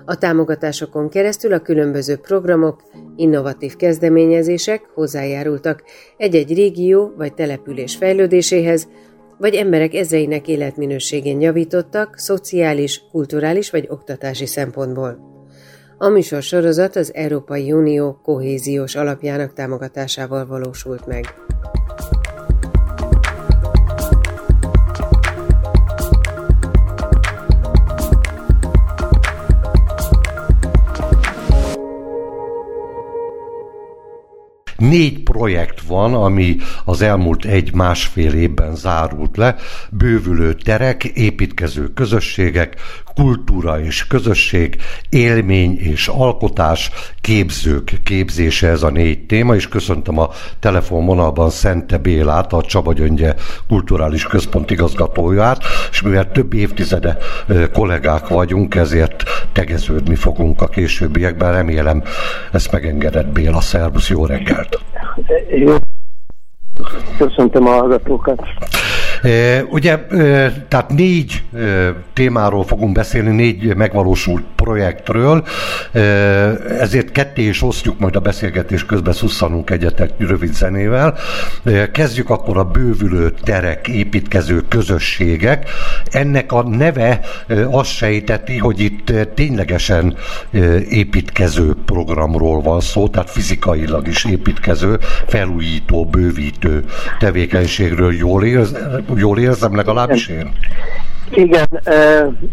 Speaker 7: A támogatásokon keresztül a különböző programok, innovatív kezdeményezések hozzájárultak egy-egy régió vagy település fejlődéséhez, vagy emberek ezeinek életminőségén javítottak szociális, kulturális vagy oktatási szempontból. A műsor sorozat az Európai Unió kohéziós alapjának támogatásával valósult meg.
Speaker 12: Négy projekt van, ami az elmúlt egy-másfél évben zárult le. Bővülő terek, építkező közösségek, kultúra és közösség, élmény és alkotás, képzők képzése ez a négy téma, és köszöntöm a telefonvonalban Szente Bélát, a Csaba Gyöngye Kulturális Központ igazgatóját, és mivel több évtizede kollégák vagyunk, ezért tegeződni fogunk a későbbiekben. Remélem ezt megengedett Béla. Szervusz, jó reggelt!
Speaker 13: Jó. Köszöntöm a hallgatókat.
Speaker 12: Ugye, tehát négy témáról fogunk beszélni, négy megvalósult projektről, ezért ketté is osztjuk majd a beszélgetés közben, szusszanunk egyet egy rövid zenével. Kezdjük akkor a bővülő terek, építkező közösségek. Ennek a neve azt sejteti, hogy itt ténylegesen építkező programról van szó, tehát fizikailag is építkező, felújító, bővítő tevékenységről jól, érz, jól érzem, legalábbis én.
Speaker 13: Igen,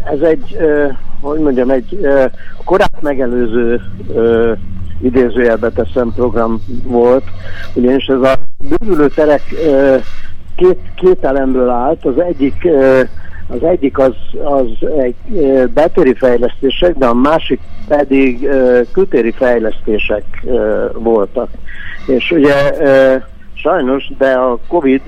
Speaker 13: ez egy, hogy mondjam, egy korát megelőző idézőjelbe teszem program volt, ugyanis ez a bővülő terek két, két elemből állt, az egyik az egyik az, az egy betéri fejlesztések, de a másik pedig kültéri fejlesztések voltak. És ugye sajnos, de a Covid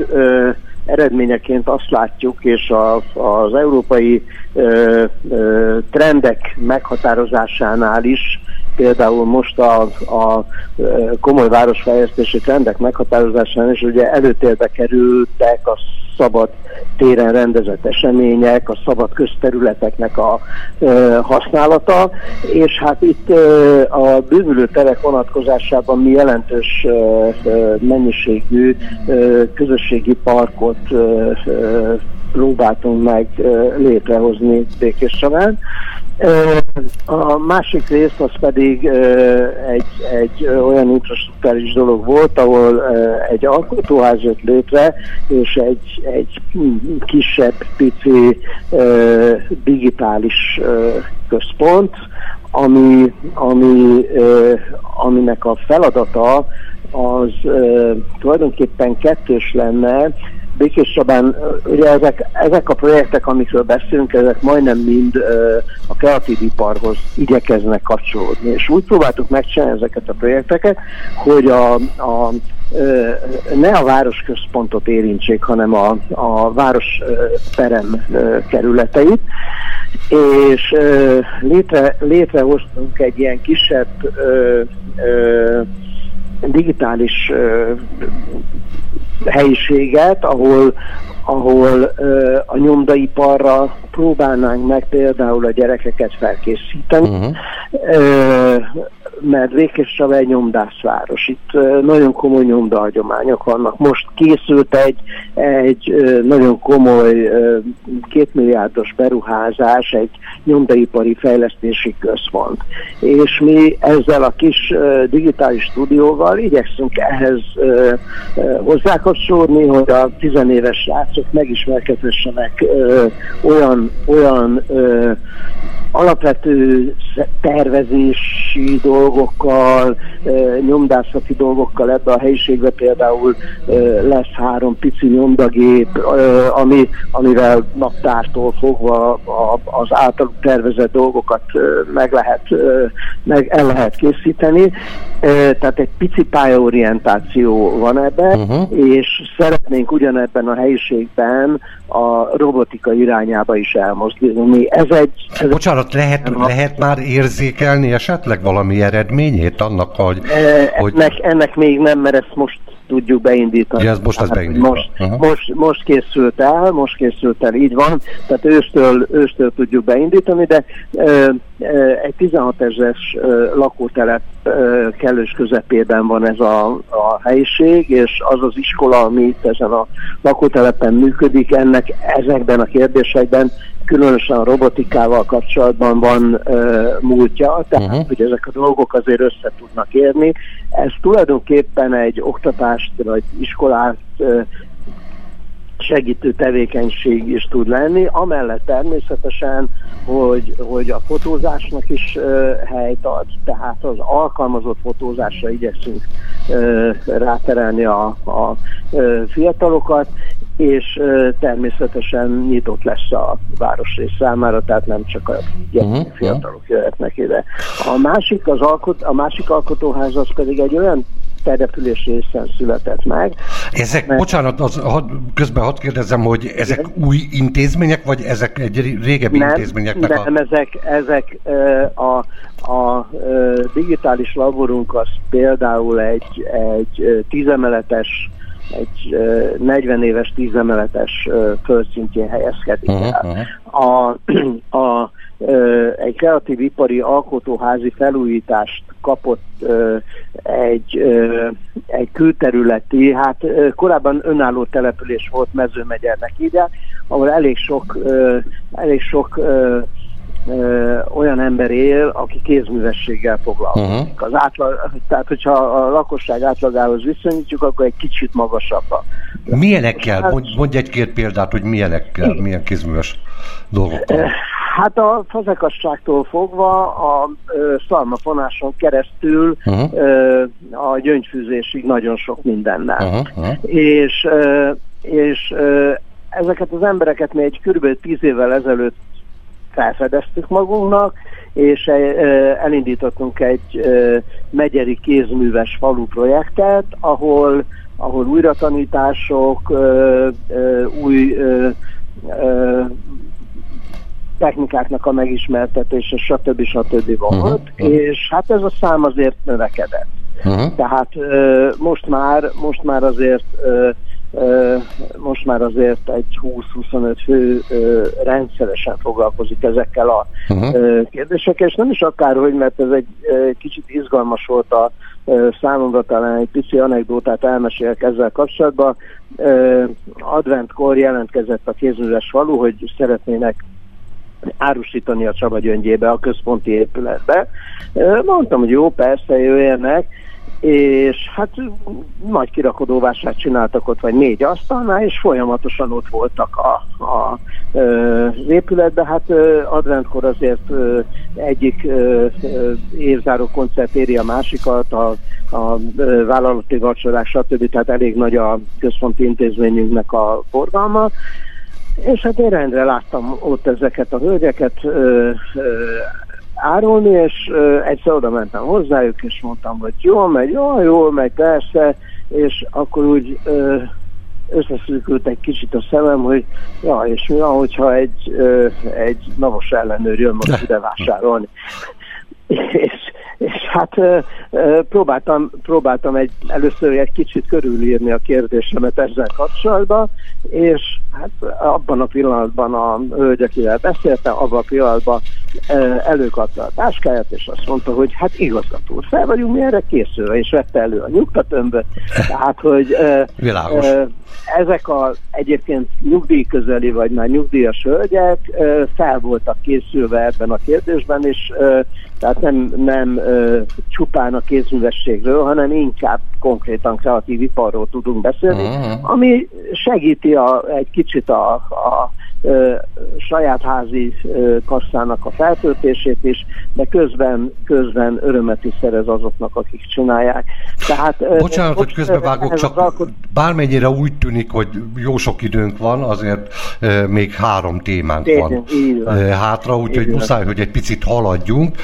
Speaker 13: eredményeként azt látjuk, és a, az európai ö, ö, trendek meghatározásánál is, például most a, a komoly városfejlesztési trendek meghatározásánál is ugye előtérbe kerültek a szabad téren rendezett események, a szabad közterületeknek a ö, használata, és hát itt ö, a bővülő terek vonatkozásában mi jelentős ö, mennyiségű ö, közösségi parkot ö, próbáltunk meg létrehozni Békés Csabán. A másik rész az pedig egy, egy olyan infrastruktúrális dolog volt, ahol egy alkotóház jött létre, és egy, egy kisebb, pici digitális központ, ami, ami, aminek a feladata az tulajdonképpen kettős lenne, Békés Csabán, ugye ezek, ezek a projektek, amikről beszélünk, ezek majdnem mind a kreatív iparhoz igyekeznek kapcsolódni. És úgy próbáltuk megcsinálni ezeket a projekteket, hogy a, a ne a városközpontot érintsék, hanem a, a város perem kerületeit, és létre, létrehoztunk egy ilyen kisebb digitális helyiséget, ahol, ahol a nyomdaiparra próbálnánk meg például a gyerekeket felkészíteni. Uh-huh mert Vékés Csaba egy nyomdászváros. Itt nagyon komoly nyomdahagyományok vannak. Most készült egy, egy nagyon komoly kétmilliárdos beruházás, egy nyomdaipari fejlesztési központ. És mi ezzel a kis digitális stúdióval igyekszünk ehhez hozzákapcsolódni, hogy a tizenéves srácok megismerkedhessenek olyan, olyan alapvető tervezési dolgokkal, nyomdászati dolgokkal ebbe a helyiségbe például lesz három pici nyomdagép, ami, amivel naptártól fogva az általuk tervezett dolgokat meg lehet, meg el lehet készíteni. Tehát egy pici pályaorientáció van ebben, uh-huh. és szeretnénk ugyanebben a helyiségben a robotika irányába is elmozdulni. Ez egy... Ez
Speaker 12: Bocsánat, lehet, lehet már érzékelni esetleg valami eredményét annak, hogy...
Speaker 13: E, hogy... Ennek, ennek még nem, mert ezt most tudjuk beindítani.
Speaker 12: Ja, ez most ez beindítva.
Speaker 13: Most, uh-huh. most, most készült el, most készült el, így van, tehát őstől, őstől tudjuk beindítani, de ö, ö, egy 16 ezeres lakótelep ö, kellős közepében van ez a, a helyiség, és az az iskola, ami itt ezen a lakótelepen működik, ennek ezekben a kérdésekben különösen a robotikával kapcsolatban van uh, múltja, tehát uh-huh. hogy ezek a dolgok azért össze tudnak érni. Ez tulajdonképpen egy oktatást vagy iskolát uh, segítő tevékenység is tud lenni, amellett természetesen, hogy, hogy a fotózásnak is uh, helyt ad, tehát az alkalmazott fotózásra igyekszünk uh, ráterelni a, a uh, fiatalokat, és természetesen nyitott lesz a városrész számára, tehát nem csak a uh-huh. fiatalok jöhetnek ide. A másik, az alkot, a másik alkotóház az pedig egy olyan település részen született meg.
Speaker 12: Ezek, mert... bocsánat, az, had, közben hadd kérdezem, hogy ezek Igen? új intézmények, vagy ezek egy régebbi nem, intézményeknek
Speaker 13: nem, a... ezek, ezek a, a digitális laborunk az például egy, egy tízemeletes egy 40 éves tízemeletes földszintjén helyezkedik el. Uh-huh. A, (clears throat) a, egy kreatív ipari alkotóházi felújítást kapott egy, egy külterületi, hát korábban önálló település volt Mezőmegyernek ide, ahol elég sok, elég sok ö, olyan ember él, aki kézművességgel foglalkozik. Uh-huh. Az átlag, tehát, hogyha a lakosság átlagához viszonyítjuk, akkor egy kicsit magasabb.
Speaker 12: Milyenekkel? Hát, mondj, mondj egy-két példát, hogy milyenekkel, milyen kézműves dolgokkal.
Speaker 13: Hát a fazekasságtól fogva a szalmafonáson keresztül uh-huh. ö, a gyöngyfűzésig nagyon sok mindennel. Uh-huh. És, ö, és ezeket az embereket mi egy kb. 10 évvel ezelőtt felfedeztük magunknak, és elindítottunk egy megyeri kézműves falu projektet, ahol, ahol újratanítások, új technikáknak a megismertetése, stb. stb. volt, uh-huh. és hát ez a szám azért növekedett. Uh-huh. Tehát most már, most már azért most már azért egy 20-25 fő rendszeresen foglalkozik ezekkel a uh-huh. kérdésekkel, és nem is akárhogy, mert ez egy kicsit izgalmas volt a számomra talán egy pici anekdótát elmesélek ezzel kapcsolatban. Adventkor jelentkezett a kézműves falu, hogy szeretnének árusítani a Csaba gyöngyébe, a központi épületbe. Mondtam, hogy jó, persze, jöjjenek, és hát nagy kirakodóvását csináltak ott, vagy négy asztalnál, és folyamatosan ott voltak a, a, az épületben. Hát adventkor azért egyik évzáró koncert éri a másikat, a, a vállalati vacsorák, stb. Tehát elég nagy a központi intézményünknek a forgalma. És hát én rendre láttam ott ezeket a hölgyeket, árulni, és egyszer oda mentem hozzájuk, és mondtam, hogy jól megy, jól, jól megy, persze, és akkor úgy összeszűkült egy kicsit a szemem, hogy ja, és mi van, hogyha egy, uh, egy navos ellenőr jön most ide vásárolni. (laughs) és, És hát próbáltam, próbáltam egy, először egy kicsit körülírni a kérdésemet ezzel kapcsolatban, és hát abban a pillanatban a hölgy, akivel beszéltem, abban a pillanatban előkapta a táskáját, és azt mondta, hogy hát igazgató, fel vagyunk mi erre készülve, és vette elő a nyugtatömböt. (laughs) Tehát, hogy
Speaker 12: Világos.
Speaker 13: ezek a egyébként nyugdíjközeli, vagy már nyugdíjas hölgyek fel voltak készülve ebben a kérdésben, és tehát nem, nem csupán a kézművességről, hanem inkább konkrétan kreatív iparról tudunk beszélni, uh-huh. ami segíti a, egy kicsit a, a saját házi kasszának a feltöltését is, de közben, közben örömet is szerez azoknak, akik csinálják. Tehát,
Speaker 12: Bocsánat, hogy közbevágok, csak alkot... bármennyire úgy tűnik, hogy jó sok időnk van, azért még három témánk Én, van hátra, úgyhogy muszáj, hogy egy picit haladjunk.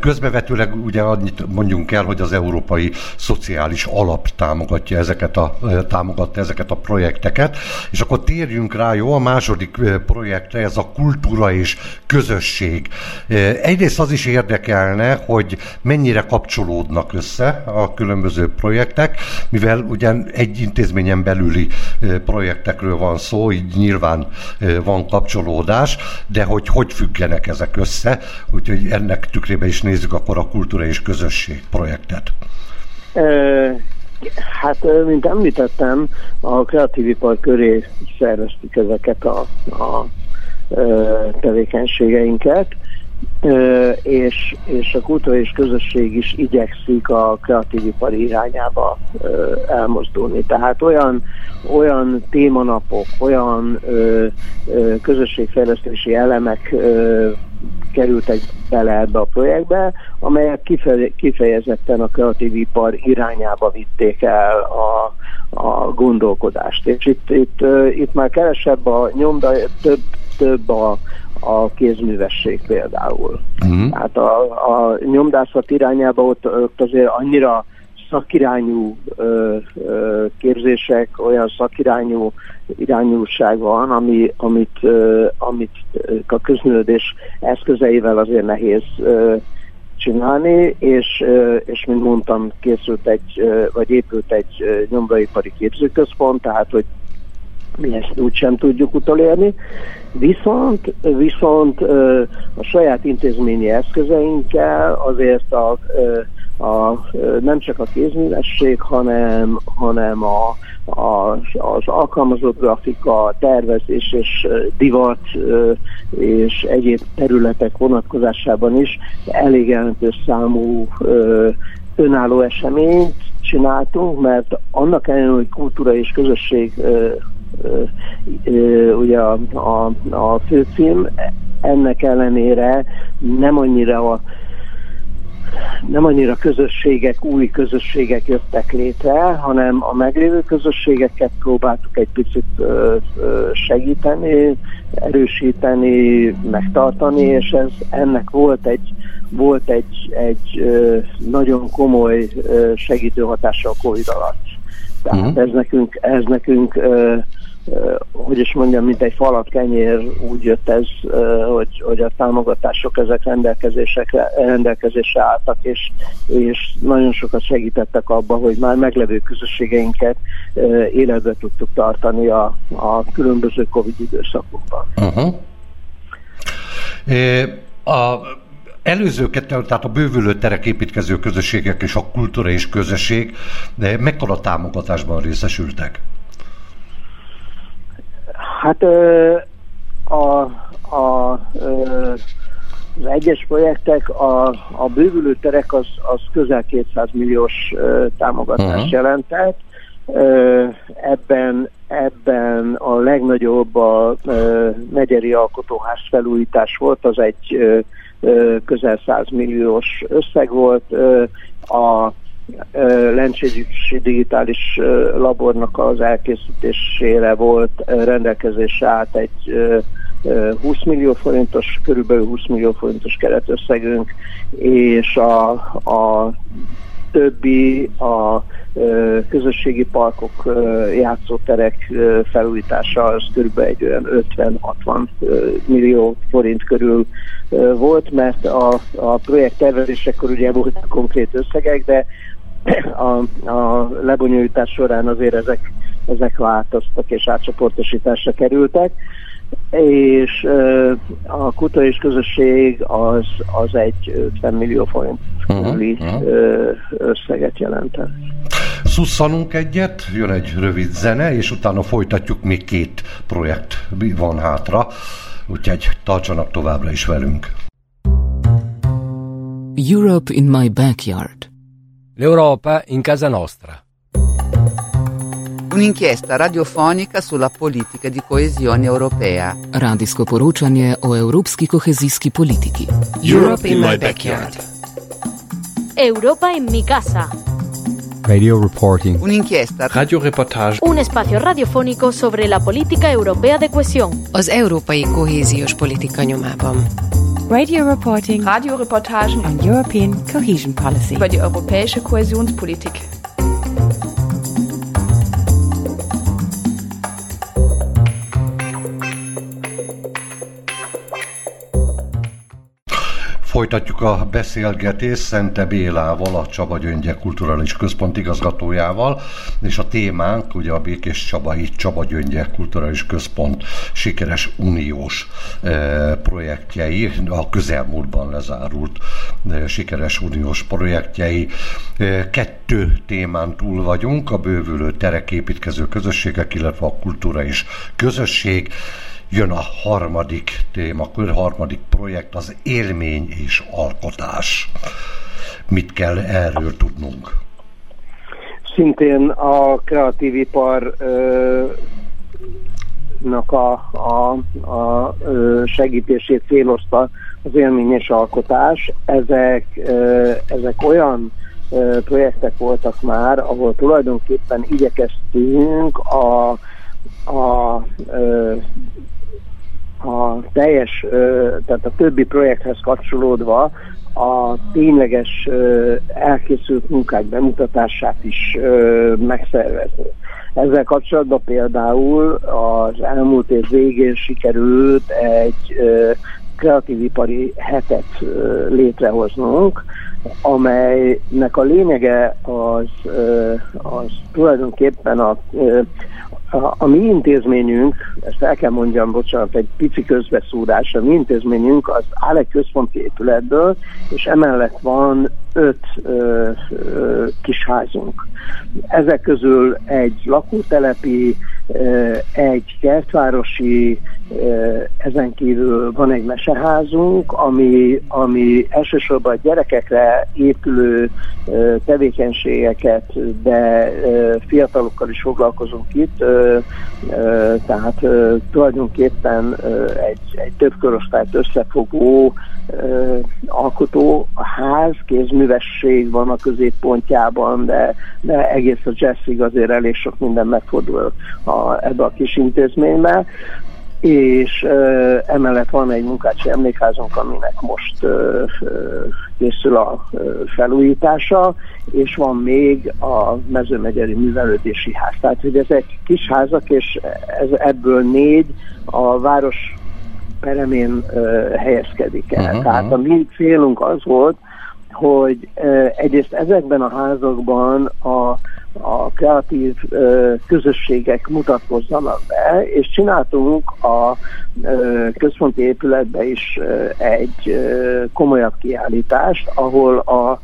Speaker 12: Közbevetőleg ugye annyit mondjunk el, hogy az Európai Szociális Alap támogatja ezeket a, támogatta ezeket a projekteket, és akkor térjünk rá, jó, a második projektre, ez a kultúra és közösség. Egyrészt az is érdekelne, hogy mennyire kapcsolódnak össze a különböző projektek, mivel ugyan egy intézményen belüli projektekről van szó, így nyilván van kapcsolódás, de hogy hogy függenek ezek össze, úgyhogy ennek tükrében is nézzük akkor a kultúra és közösség projektet.
Speaker 13: Hát, mint említettem, a kreatív ipar köré szerveztük ezeket a, a tevékenységeinket, és, és a és közösség is igyekszik a kreatív ipar irányába elmozdulni. Tehát olyan, olyan témanapok, olyan közösségfejlesztési elemek kerültek bele ebbe a projektbe, amelyek kifejezetten a kreatív ipar irányába vitték el a, a gondolkodást. És itt, itt, itt már kevesebb a nyomda, több, több a, a kézművesség például. Uh-huh. Hát a, a nyomdászat irányába ott, ott azért annyira szakirányú ö, ö, képzések, olyan szakirányú irányúság van, ami, amit, ö, amit a közművődés eszközeivel azért nehéz ö, csinálni, és, és mint mondtam, készült egy, vagy épült egy nyomdaipari képzőközpont, tehát hogy mi ezt úgy sem tudjuk utolérni, viszont, viszont a saját intézményi eszközeinkkel azért a, a, nem csak a kézművesség, hanem, hanem a, a, az alkalmazott grafika, tervezés és divat és egyéb területek vonatkozásában is elég jelentős számú önálló eseményt csináltunk, mert annak ellenére, hogy kultúra és közösség ugye a, a, a főcím, ennek ellenére nem annyira a nem annyira közösségek, új közösségek jöttek létre, hanem a meglévő közösségeket próbáltuk egy picit segíteni, erősíteni, megtartani, és ez ennek volt egy, volt egy, egy nagyon komoly segítő hatása a Covid alatt. Tehát uh-huh. ez nekünk, ez nekünk hogy is mondjam, mint egy falat kenyér úgy jött ez, hogy, hogy a támogatások ezek rendelkezésekre, rendelkezésre álltak, és, és nagyon sokat segítettek abba, hogy már meglevő közösségeinket életbe tudtuk tartani a, a különböző Covid időszakokban. Uh-huh.
Speaker 12: A előzőket, tehát a bővülő terek építkező közösségek és a kultúra és közösség mekkora támogatásban részesültek?
Speaker 13: Hát a, a, az egyes projektek, a, a bővülő terek az, az közel 200 milliós támogatást uh-huh. jelentett. Ebben, ebben a legnagyobb a megyeri alkotóház felújítás volt, az egy közel 100 milliós összeg volt. A Lencségyüksi Digitális Labornak az elkészítésére volt rendelkezésre állt egy 20 millió forintos, körülbelül 20 millió forintos keretösszegünk, és a, a többi a közösségi parkok, játszóterek felújítása az kb. egy olyan 50-60 millió forint körül volt, mert a, a projekt tervezésekor ugye voltak konkrét összegek, de a, a lebonyolítás során azért ezek, ezek változtak és átcsoportosításra kerültek és a kuta és közösség az, az egy 50 millió forint körüli uh-huh. összeget jelentett.
Speaker 12: Szusszanunk egyet, jön egy rövid zene, és utána folytatjuk, még két projekt van hátra, úgyhogy tartsanak továbbra is velünk.
Speaker 1: Europe in my backyard.
Speaker 2: L'Europa in casa nostra.
Speaker 3: Un'inchiesta radiofonica sulla politica di coesione europea.
Speaker 1: Radijsko poročanje o evropski kohezijski politiki.
Speaker 4: Europe in my backyard.
Speaker 5: Europa en mi casa.
Speaker 6: Radio reporting.
Speaker 3: Un'inchiesta.
Speaker 4: Radioreportage.
Speaker 5: Un espacio radiofónico sobre la política europea de cohesión.
Speaker 7: Az európai kohéziós politika nyomában.
Speaker 8: Radio reporting.
Speaker 9: Radioreportagen
Speaker 8: on European Cohesion Policy.
Speaker 9: über die europäische Kohäsionspolitik.
Speaker 12: Folytatjuk a beszélgetést Szente Bélával, a Csaba Gyöngye Kulturális Központ igazgatójával, és a témánk ugye a Békés Csabai Csaba Gyöngye Kulturális Központ sikeres uniós eh, projektjei, a közelmúltban lezárult eh, sikeres uniós projektjei. Eh, kettő témán túl vagyunk, a bővülő tereképítkező közösségek, illetve a kultúra és közösség jön a harmadik témakör, harmadik projekt, az élmény és alkotás. Mit kell erről tudnunk?
Speaker 13: Szintén a kreatív ipar a, a, a segítését célozta az élmény és alkotás. Ezek, ezek olyan projektek voltak már, ahol tulajdonképpen igyekeztünk a, a a teljes, tehát a többi projekthez kapcsolódva a tényleges elkészült munkák bemutatását is megszervezni. Ezzel kapcsolatban például az elmúlt év végén sikerült egy kreatív ipari hetet létrehoznunk, amelynek a lényege az, az tulajdonképpen a, a, a mi intézményünk, ezt el kell mondjam, bocsánat, egy pici közbeszúrás, a mi intézményünk az áll egy központi épületből, és emellett van öt ö, ö, kis házunk. Ezek közül egy lakótelepi, egy kertvárosi, ezen kívül van egy meseházunk, ami, ami elsősorban a gyerekekre épülő tevékenységeket, de fiatalokkal is foglalkozunk itt, tehát tulajdonképpen egy, egy több korosztályt összefogó alkotó ház, kézmű művesség van a középpontjában, de, de egész a jazzig azért elég sok minden megfordul a, ebbe a kis intézménybe és uh, emellett van egy munkácsi emlékházunk, aminek most uh, készül a uh, felújítása, és van még a mezőmegyeri művelődési ház. Tehát, hogy ezek kis házak, és ez, ebből négy a város peremén uh, helyezkedik el. Uh-huh. Tehát a mi célunk az volt, hogy egyrészt ezekben a házakban a, a kreatív közösségek mutatkozzanak be, és csináltunk a központi épületbe is egy komolyabb kiállítást, ahol a,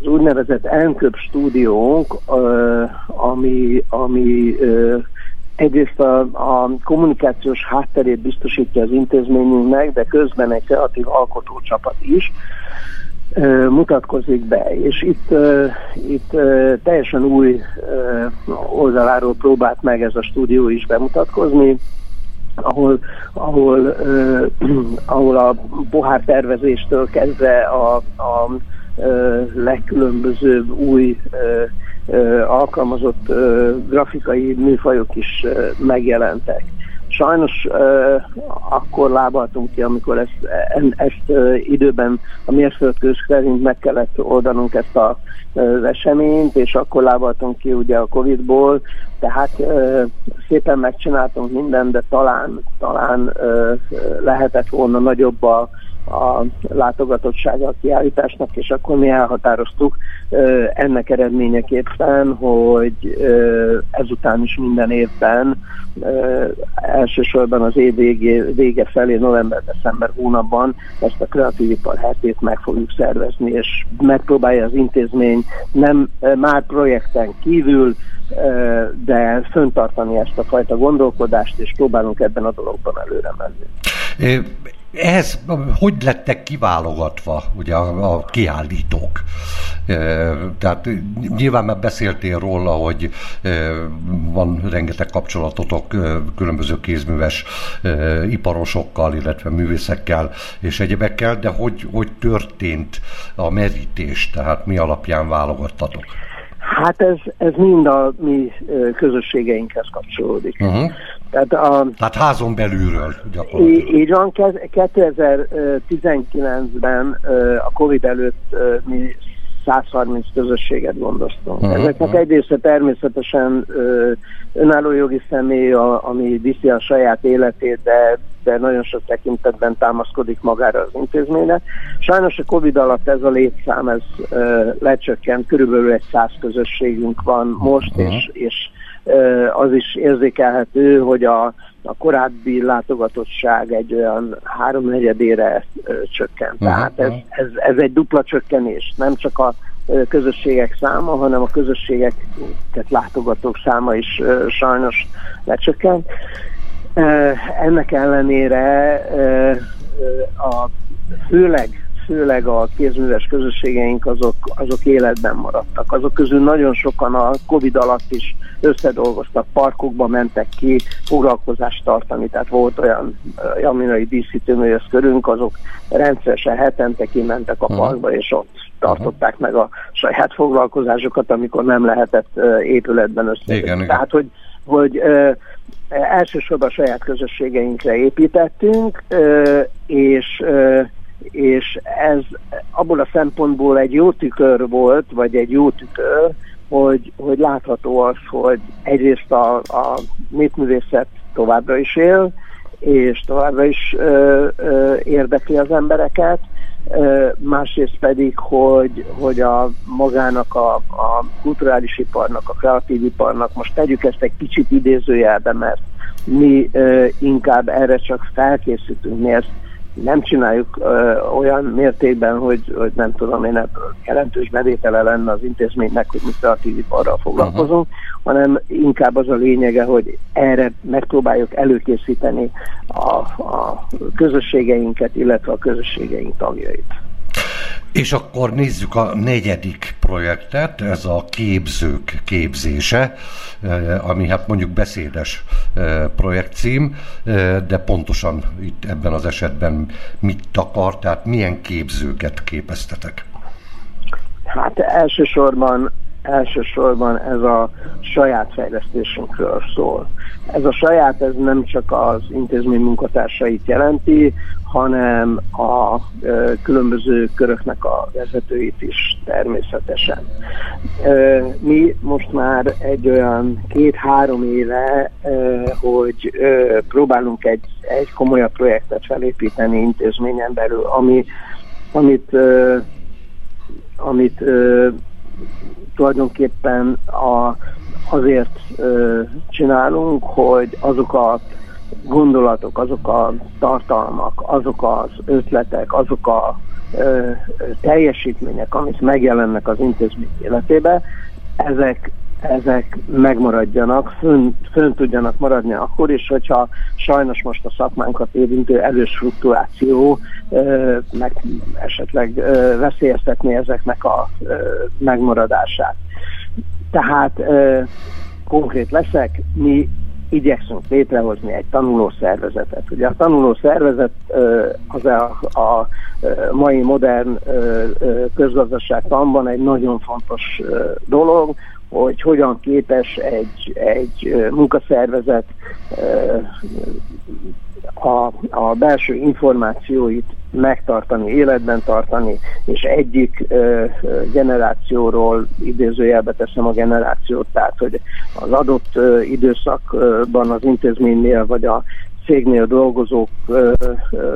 Speaker 13: az úgynevezett Enköp stúdiónk, ami, ami egyrészt a, a kommunikációs hátterét biztosítja az intézményünknek, de közben egy kreatív alkotócsapat is, mutatkozik be, és itt, itt teljesen új oldaláról próbált meg ez a stúdió is bemutatkozni, ahol, ahol, (clears throat) ahol a pohár tervezéstől kezdve a, a legkülönbözőbb új alkalmazott grafikai műfajok is megjelentek. Sajnos akkor lábaltunk ki, amikor ezt, ezt időben a mérföldkő szerint meg kellett oldanunk ezt a, az eseményt, és akkor lábaltunk ki ugye a Covid-ból, tehát szépen megcsináltunk mindent, de talán, talán lehetett volna nagyobb a, a látogatottsága a kiállításnak, és akkor mi elhatároztuk ennek eredményeképpen, hogy ezután is minden évben elsősorban az év vége, vége felé, november-december hónapban ezt a kreatív ipar hetét meg fogjuk szervezni, és megpróbálja az intézmény nem már projekten kívül, de föntartani ezt a fajta gondolkodást, és próbálunk ebben a dologban előre menni.
Speaker 12: Ehhez hogy lettek kiválogatva ugye a, a kiállítók? Tehát nyilván már beszéltél róla, hogy van rengeteg kapcsolatotok különböző kézműves iparosokkal, illetve művészekkel és egyebekkel, de hogy, hogy történt a merítés, tehát mi alapján válogattatok?
Speaker 13: Hát ez, ez mind a mi közösségeinkhez kapcsolódik. Uh-huh.
Speaker 12: Tehát, a, Tehát házon belülről gyakorlatilag.
Speaker 13: Így van, 2019-ben a Covid előtt mi 130 közösséget gondoztunk. Uh-huh. Ezeknek egy része természetesen önálló jogi személy, a, ami viszi a saját életét, de, de nagyon sok tekintetben támaszkodik magára az intézményre. Sajnos a Covid alatt ez a létszám ez lecsökkent, körülbelül egy száz közösségünk van most, uh-huh. és, és az is érzékelhető, hogy a, a korábbi látogatottság egy olyan háromnegyedére csökkent. Uh-huh. Tehát ez, ez, ez egy dupla csökkenés, nem csak a közösségek száma, hanem a közösségeket látogatók száma is sajnos lecsökkent. Ennek ellenére a főleg főleg a kézműves közösségeink azok, azok életben maradtak. Azok közül nagyon sokan a Covid alatt is összedolgoztak, parkokba mentek ki foglalkozást tartani, tehát volt olyan jaminai díszítőművész körünk, azok rendszeresen hetente kimentek a parkba, és ott tartották meg a saját foglalkozásokat, amikor nem lehetett épületben össze. Tehát, hogy, hogy elsősorban a saját közösségeinkre építettünk, és és ez abból a szempontból egy jó tükör volt, vagy egy jó tükör, hogy, hogy látható az, hogy egyrészt a, a népművészet továbbra is él, és továbbra is ö, ö, érdekli az embereket, ö, másrészt pedig, hogy, hogy a magának a, a kulturális iparnak, a kreatív iparnak, most tegyük ezt egy kicsit idézőjelbe, mert mi ö, inkább erre csak felkészítünk, mi ezt nem csináljuk ö, olyan mértékben, hogy, hogy nem tudom én ebből jelentős bevétele lenne az intézménynek, hogy mi kreatív iparral foglalkozunk, uh-huh. hanem inkább az a lényege, hogy erre megpróbáljuk előkészíteni a, a közösségeinket, illetve a közösségeink tagjait.
Speaker 12: És akkor nézzük a negyedik projektet, ez a képzők képzése, eh, ami hát mondjuk beszédes eh, projektcím, eh, de pontosan itt ebben az esetben mit takar, tehát milyen képzőket képeztetek?
Speaker 13: Hát elsősorban elsősorban ez a saját fejlesztésünkről szól. Ez a saját, ez nem csak az intézmény munkatársait jelenti, hanem a ö, különböző köröknek a vezetőit is természetesen. Ö, mi most már egy olyan két-három éve, ö, hogy ö, próbálunk egy, egy komolyabb projektet felépíteni intézményen belül, ami, amit, ö, amit ö, tulajdonképpen a, azért ö, csinálunk, hogy azok a gondolatok, azok a tartalmak, azok az ötletek, azok a ö, teljesítmények, amik megjelennek az intézmény életébe, ezek, ezek megmaradjanak, fönn, tudjanak maradni akkor is, hogyha sajnos most a szakmánkat érintő elős fluktuáció ö, meg esetleg ö, veszélyeztetni ezeknek a megmaradását. Tehát konkrét leszek, mi igyekszünk létrehozni egy tanuló szervezetet. Ugye a tanuló szervezet az a, a mai modern közgazdaságtanban egy nagyon fontos dolog, hogy hogyan képes egy, egy munkaszervezet a, a belső információit megtartani, életben tartani, és egyik ö, generációról, idézőjelbe teszem a generációt, tehát hogy az adott ö, időszakban az intézménynél vagy a cégnél dolgozók ö,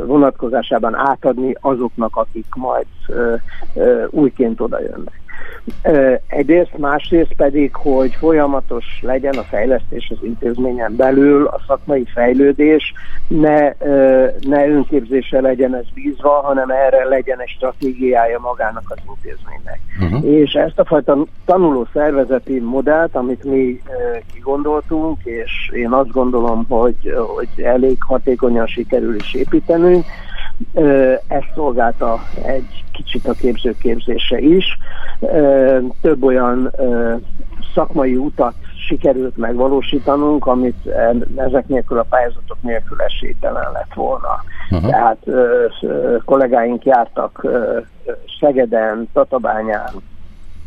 Speaker 13: vonatkozásában átadni azoknak, akik majd ö, ö, újként oda jönnek. Egyrészt, másrészt pedig, hogy folyamatos legyen a fejlesztés az intézményen belül, a szakmai fejlődés, ne, ne önképzése legyen ez bízva, hanem erre legyen egy stratégiája magának az intézménynek. Uh-huh. És ezt a fajta tanuló szervezeti modellt, amit mi kigondoltunk, és én azt gondolom, hogy, hogy elég hatékonyan sikerül is építenünk, ezt szolgálta egy kicsit a képzőképzése is. Több olyan szakmai utat sikerült megvalósítanunk, amit ezek nélkül a pályázatok nélkül esélytelen lett volna. Uh-huh. Tehát ö, kollégáink jártak ö, Szegeden, Tatabányán,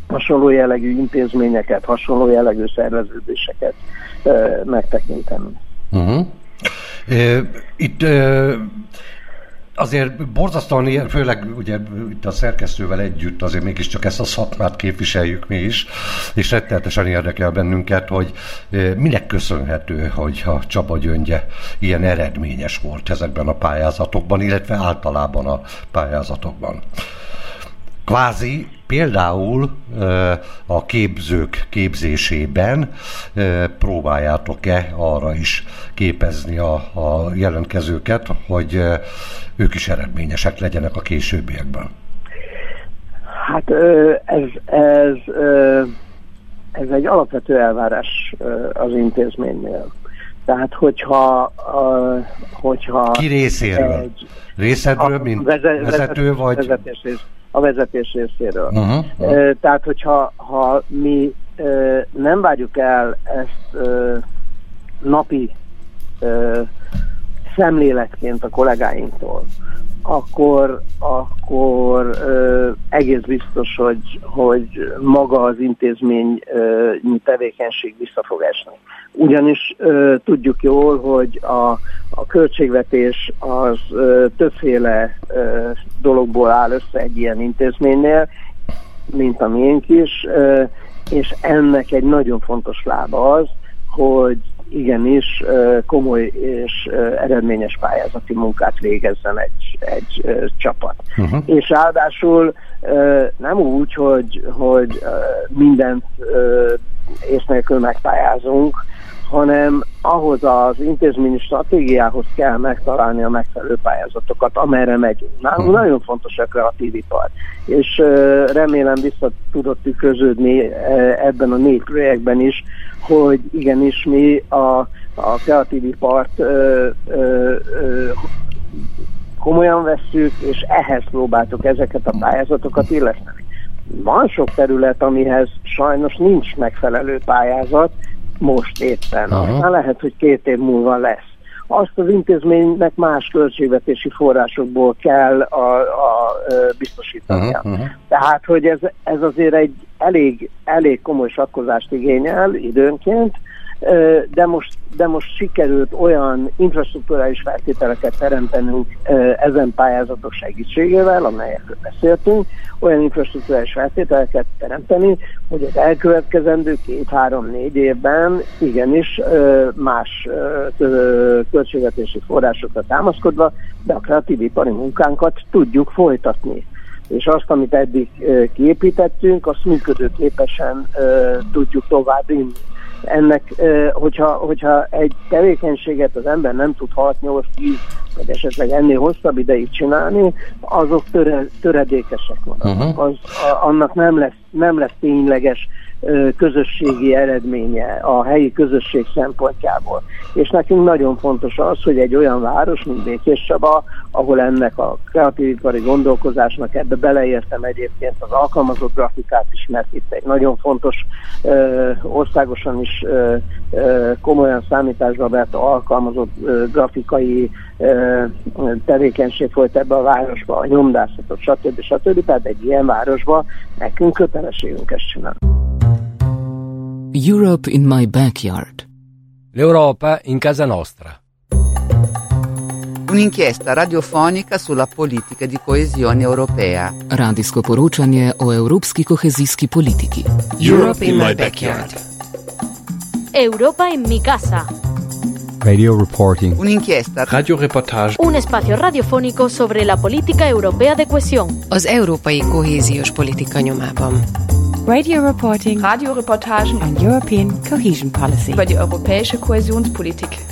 Speaker 13: hasonló jellegű intézményeket, hasonló jellegű szerveződéseket ö, megtekinteni. Uh-huh.
Speaker 12: Itt azért borzasztóan, főleg ugye itt a szerkesztővel együtt azért mégiscsak ezt a szakmát képviseljük mi is, és rettenetesen érdekel bennünket, hogy minek köszönhető, hogy a Csaba Gyöngye ilyen eredményes volt ezekben a pályázatokban, illetve általában a pályázatokban. Kvázi például a képzők képzésében próbáljátok-e arra is képezni a, a jelentkezőket, hogy ők is eredményesek legyenek a későbbiekben?
Speaker 13: Hát ez, ez, ez egy alapvető elvárás az intézménynél. Tehát, hogyha... hogyha
Speaker 12: Ki részéről? Egy, Részedről, mint vezet, vezető vagy?
Speaker 13: Vezetés, a vezetés részéről. Uh-huh, uh-huh. Tehát, hogyha ha mi nem várjuk el ezt napi szemléletként a kollégáinktól, akkor, akkor ö, egész biztos, hogy, hogy maga az intézmény ö, tevékenység vissza fog esni. Ugyanis ö, tudjuk jól, hogy a, a költségvetés az ö, többféle ö, dologból áll össze egy ilyen intézménynél, mint a miénk is, ö, és ennek egy nagyon fontos lába az, hogy igenis komoly és eredményes pályázati munkát végezzen egy, egy csapat. Uh-huh. És ráadásul nem úgy, hogy, hogy mindent ész nélkül megpályázunk, hanem ahhoz az intézményi stratégiához kell megtalálni a megfelelő pályázatokat, amerre megyünk. Nálunk hmm. nagyon fontos a kreatív ipar, és remélem vissza tudott tükröződni ebben a négy projektben is, hogy igenis mi a, a kreatív ipart komolyan vesszük, és ehhez próbáltuk ezeket a pályázatokat illeszteni. Van sok terület, amihez sajnos nincs megfelelő pályázat, most éppen. Aha. Aztán lehet, hogy két év múlva lesz. Azt az intézménynek más költségvetési forrásokból kell a, a, biztosítania. Aha, aha. Tehát, hogy ez, ez azért egy elég, elég komoly sakkozást igényel időnként, de most, de most sikerült olyan infrastruktúrális feltételeket teremtenünk ezen pályázatok segítségével, amelyekről beszéltünk, olyan infrastruktúrális feltételeket teremteni, hogy az elkövetkezendő két-három-négy évben igenis más költségvetési forrásokra támaszkodva, de a kreatív ipari munkánkat tudjuk folytatni. És azt, amit eddig kiépítettünk, azt működőképesen tudjuk továbbvinni ennek, hogyha, hogyha egy tevékenységet az ember nem tud 6-8-10 vagy esetleg ennél hosszabb ideig csinálni, azok töre, töredékesek vannak. Uh-huh. Az, a, annak nem lesz, nem lesz tényleges közösségi eredménye a helyi közösség szempontjából. És nekünk nagyon fontos az, hogy egy olyan város, mint Békés Csaba, ahol ennek a kreatívipari gondolkozásnak ebbe beleértem egyébként az alkalmazott grafikát is, mert itt egy nagyon fontos ö, országosan is ö, ö, komolyan számításba vett alkalmazott ö, grafikai ö, tevékenység folyt ebbe a városba, a nyomdászatot, stb. stb. Tehát egy ilyen városba nekünk kötelességünk ezt csinálni.
Speaker 1: Europe in my backyard.
Speaker 2: L'Europa in casa nostra.
Speaker 3: Un'inchiesta radiofonica sulla politica di coesione europea.
Speaker 1: Radijsko poročanje o evropski kohezijski politiki.
Speaker 4: Europe in my backyard.
Speaker 5: Europa en mi casa.
Speaker 6: Radio reporting.
Speaker 3: Un'inchiesta
Speaker 4: Radioreportage.
Speaker 5: Un espacio radiofónico sobre la política europea de cohesión.
Speaker 7: Az európai kohéziós politika nyomában.
Speaker 8: Radio reporting
Speaker 9: Radioreportagen
Speaker 8: on European cohesion policy.
Speaker 9: über die europäische Kohäsionspolitik.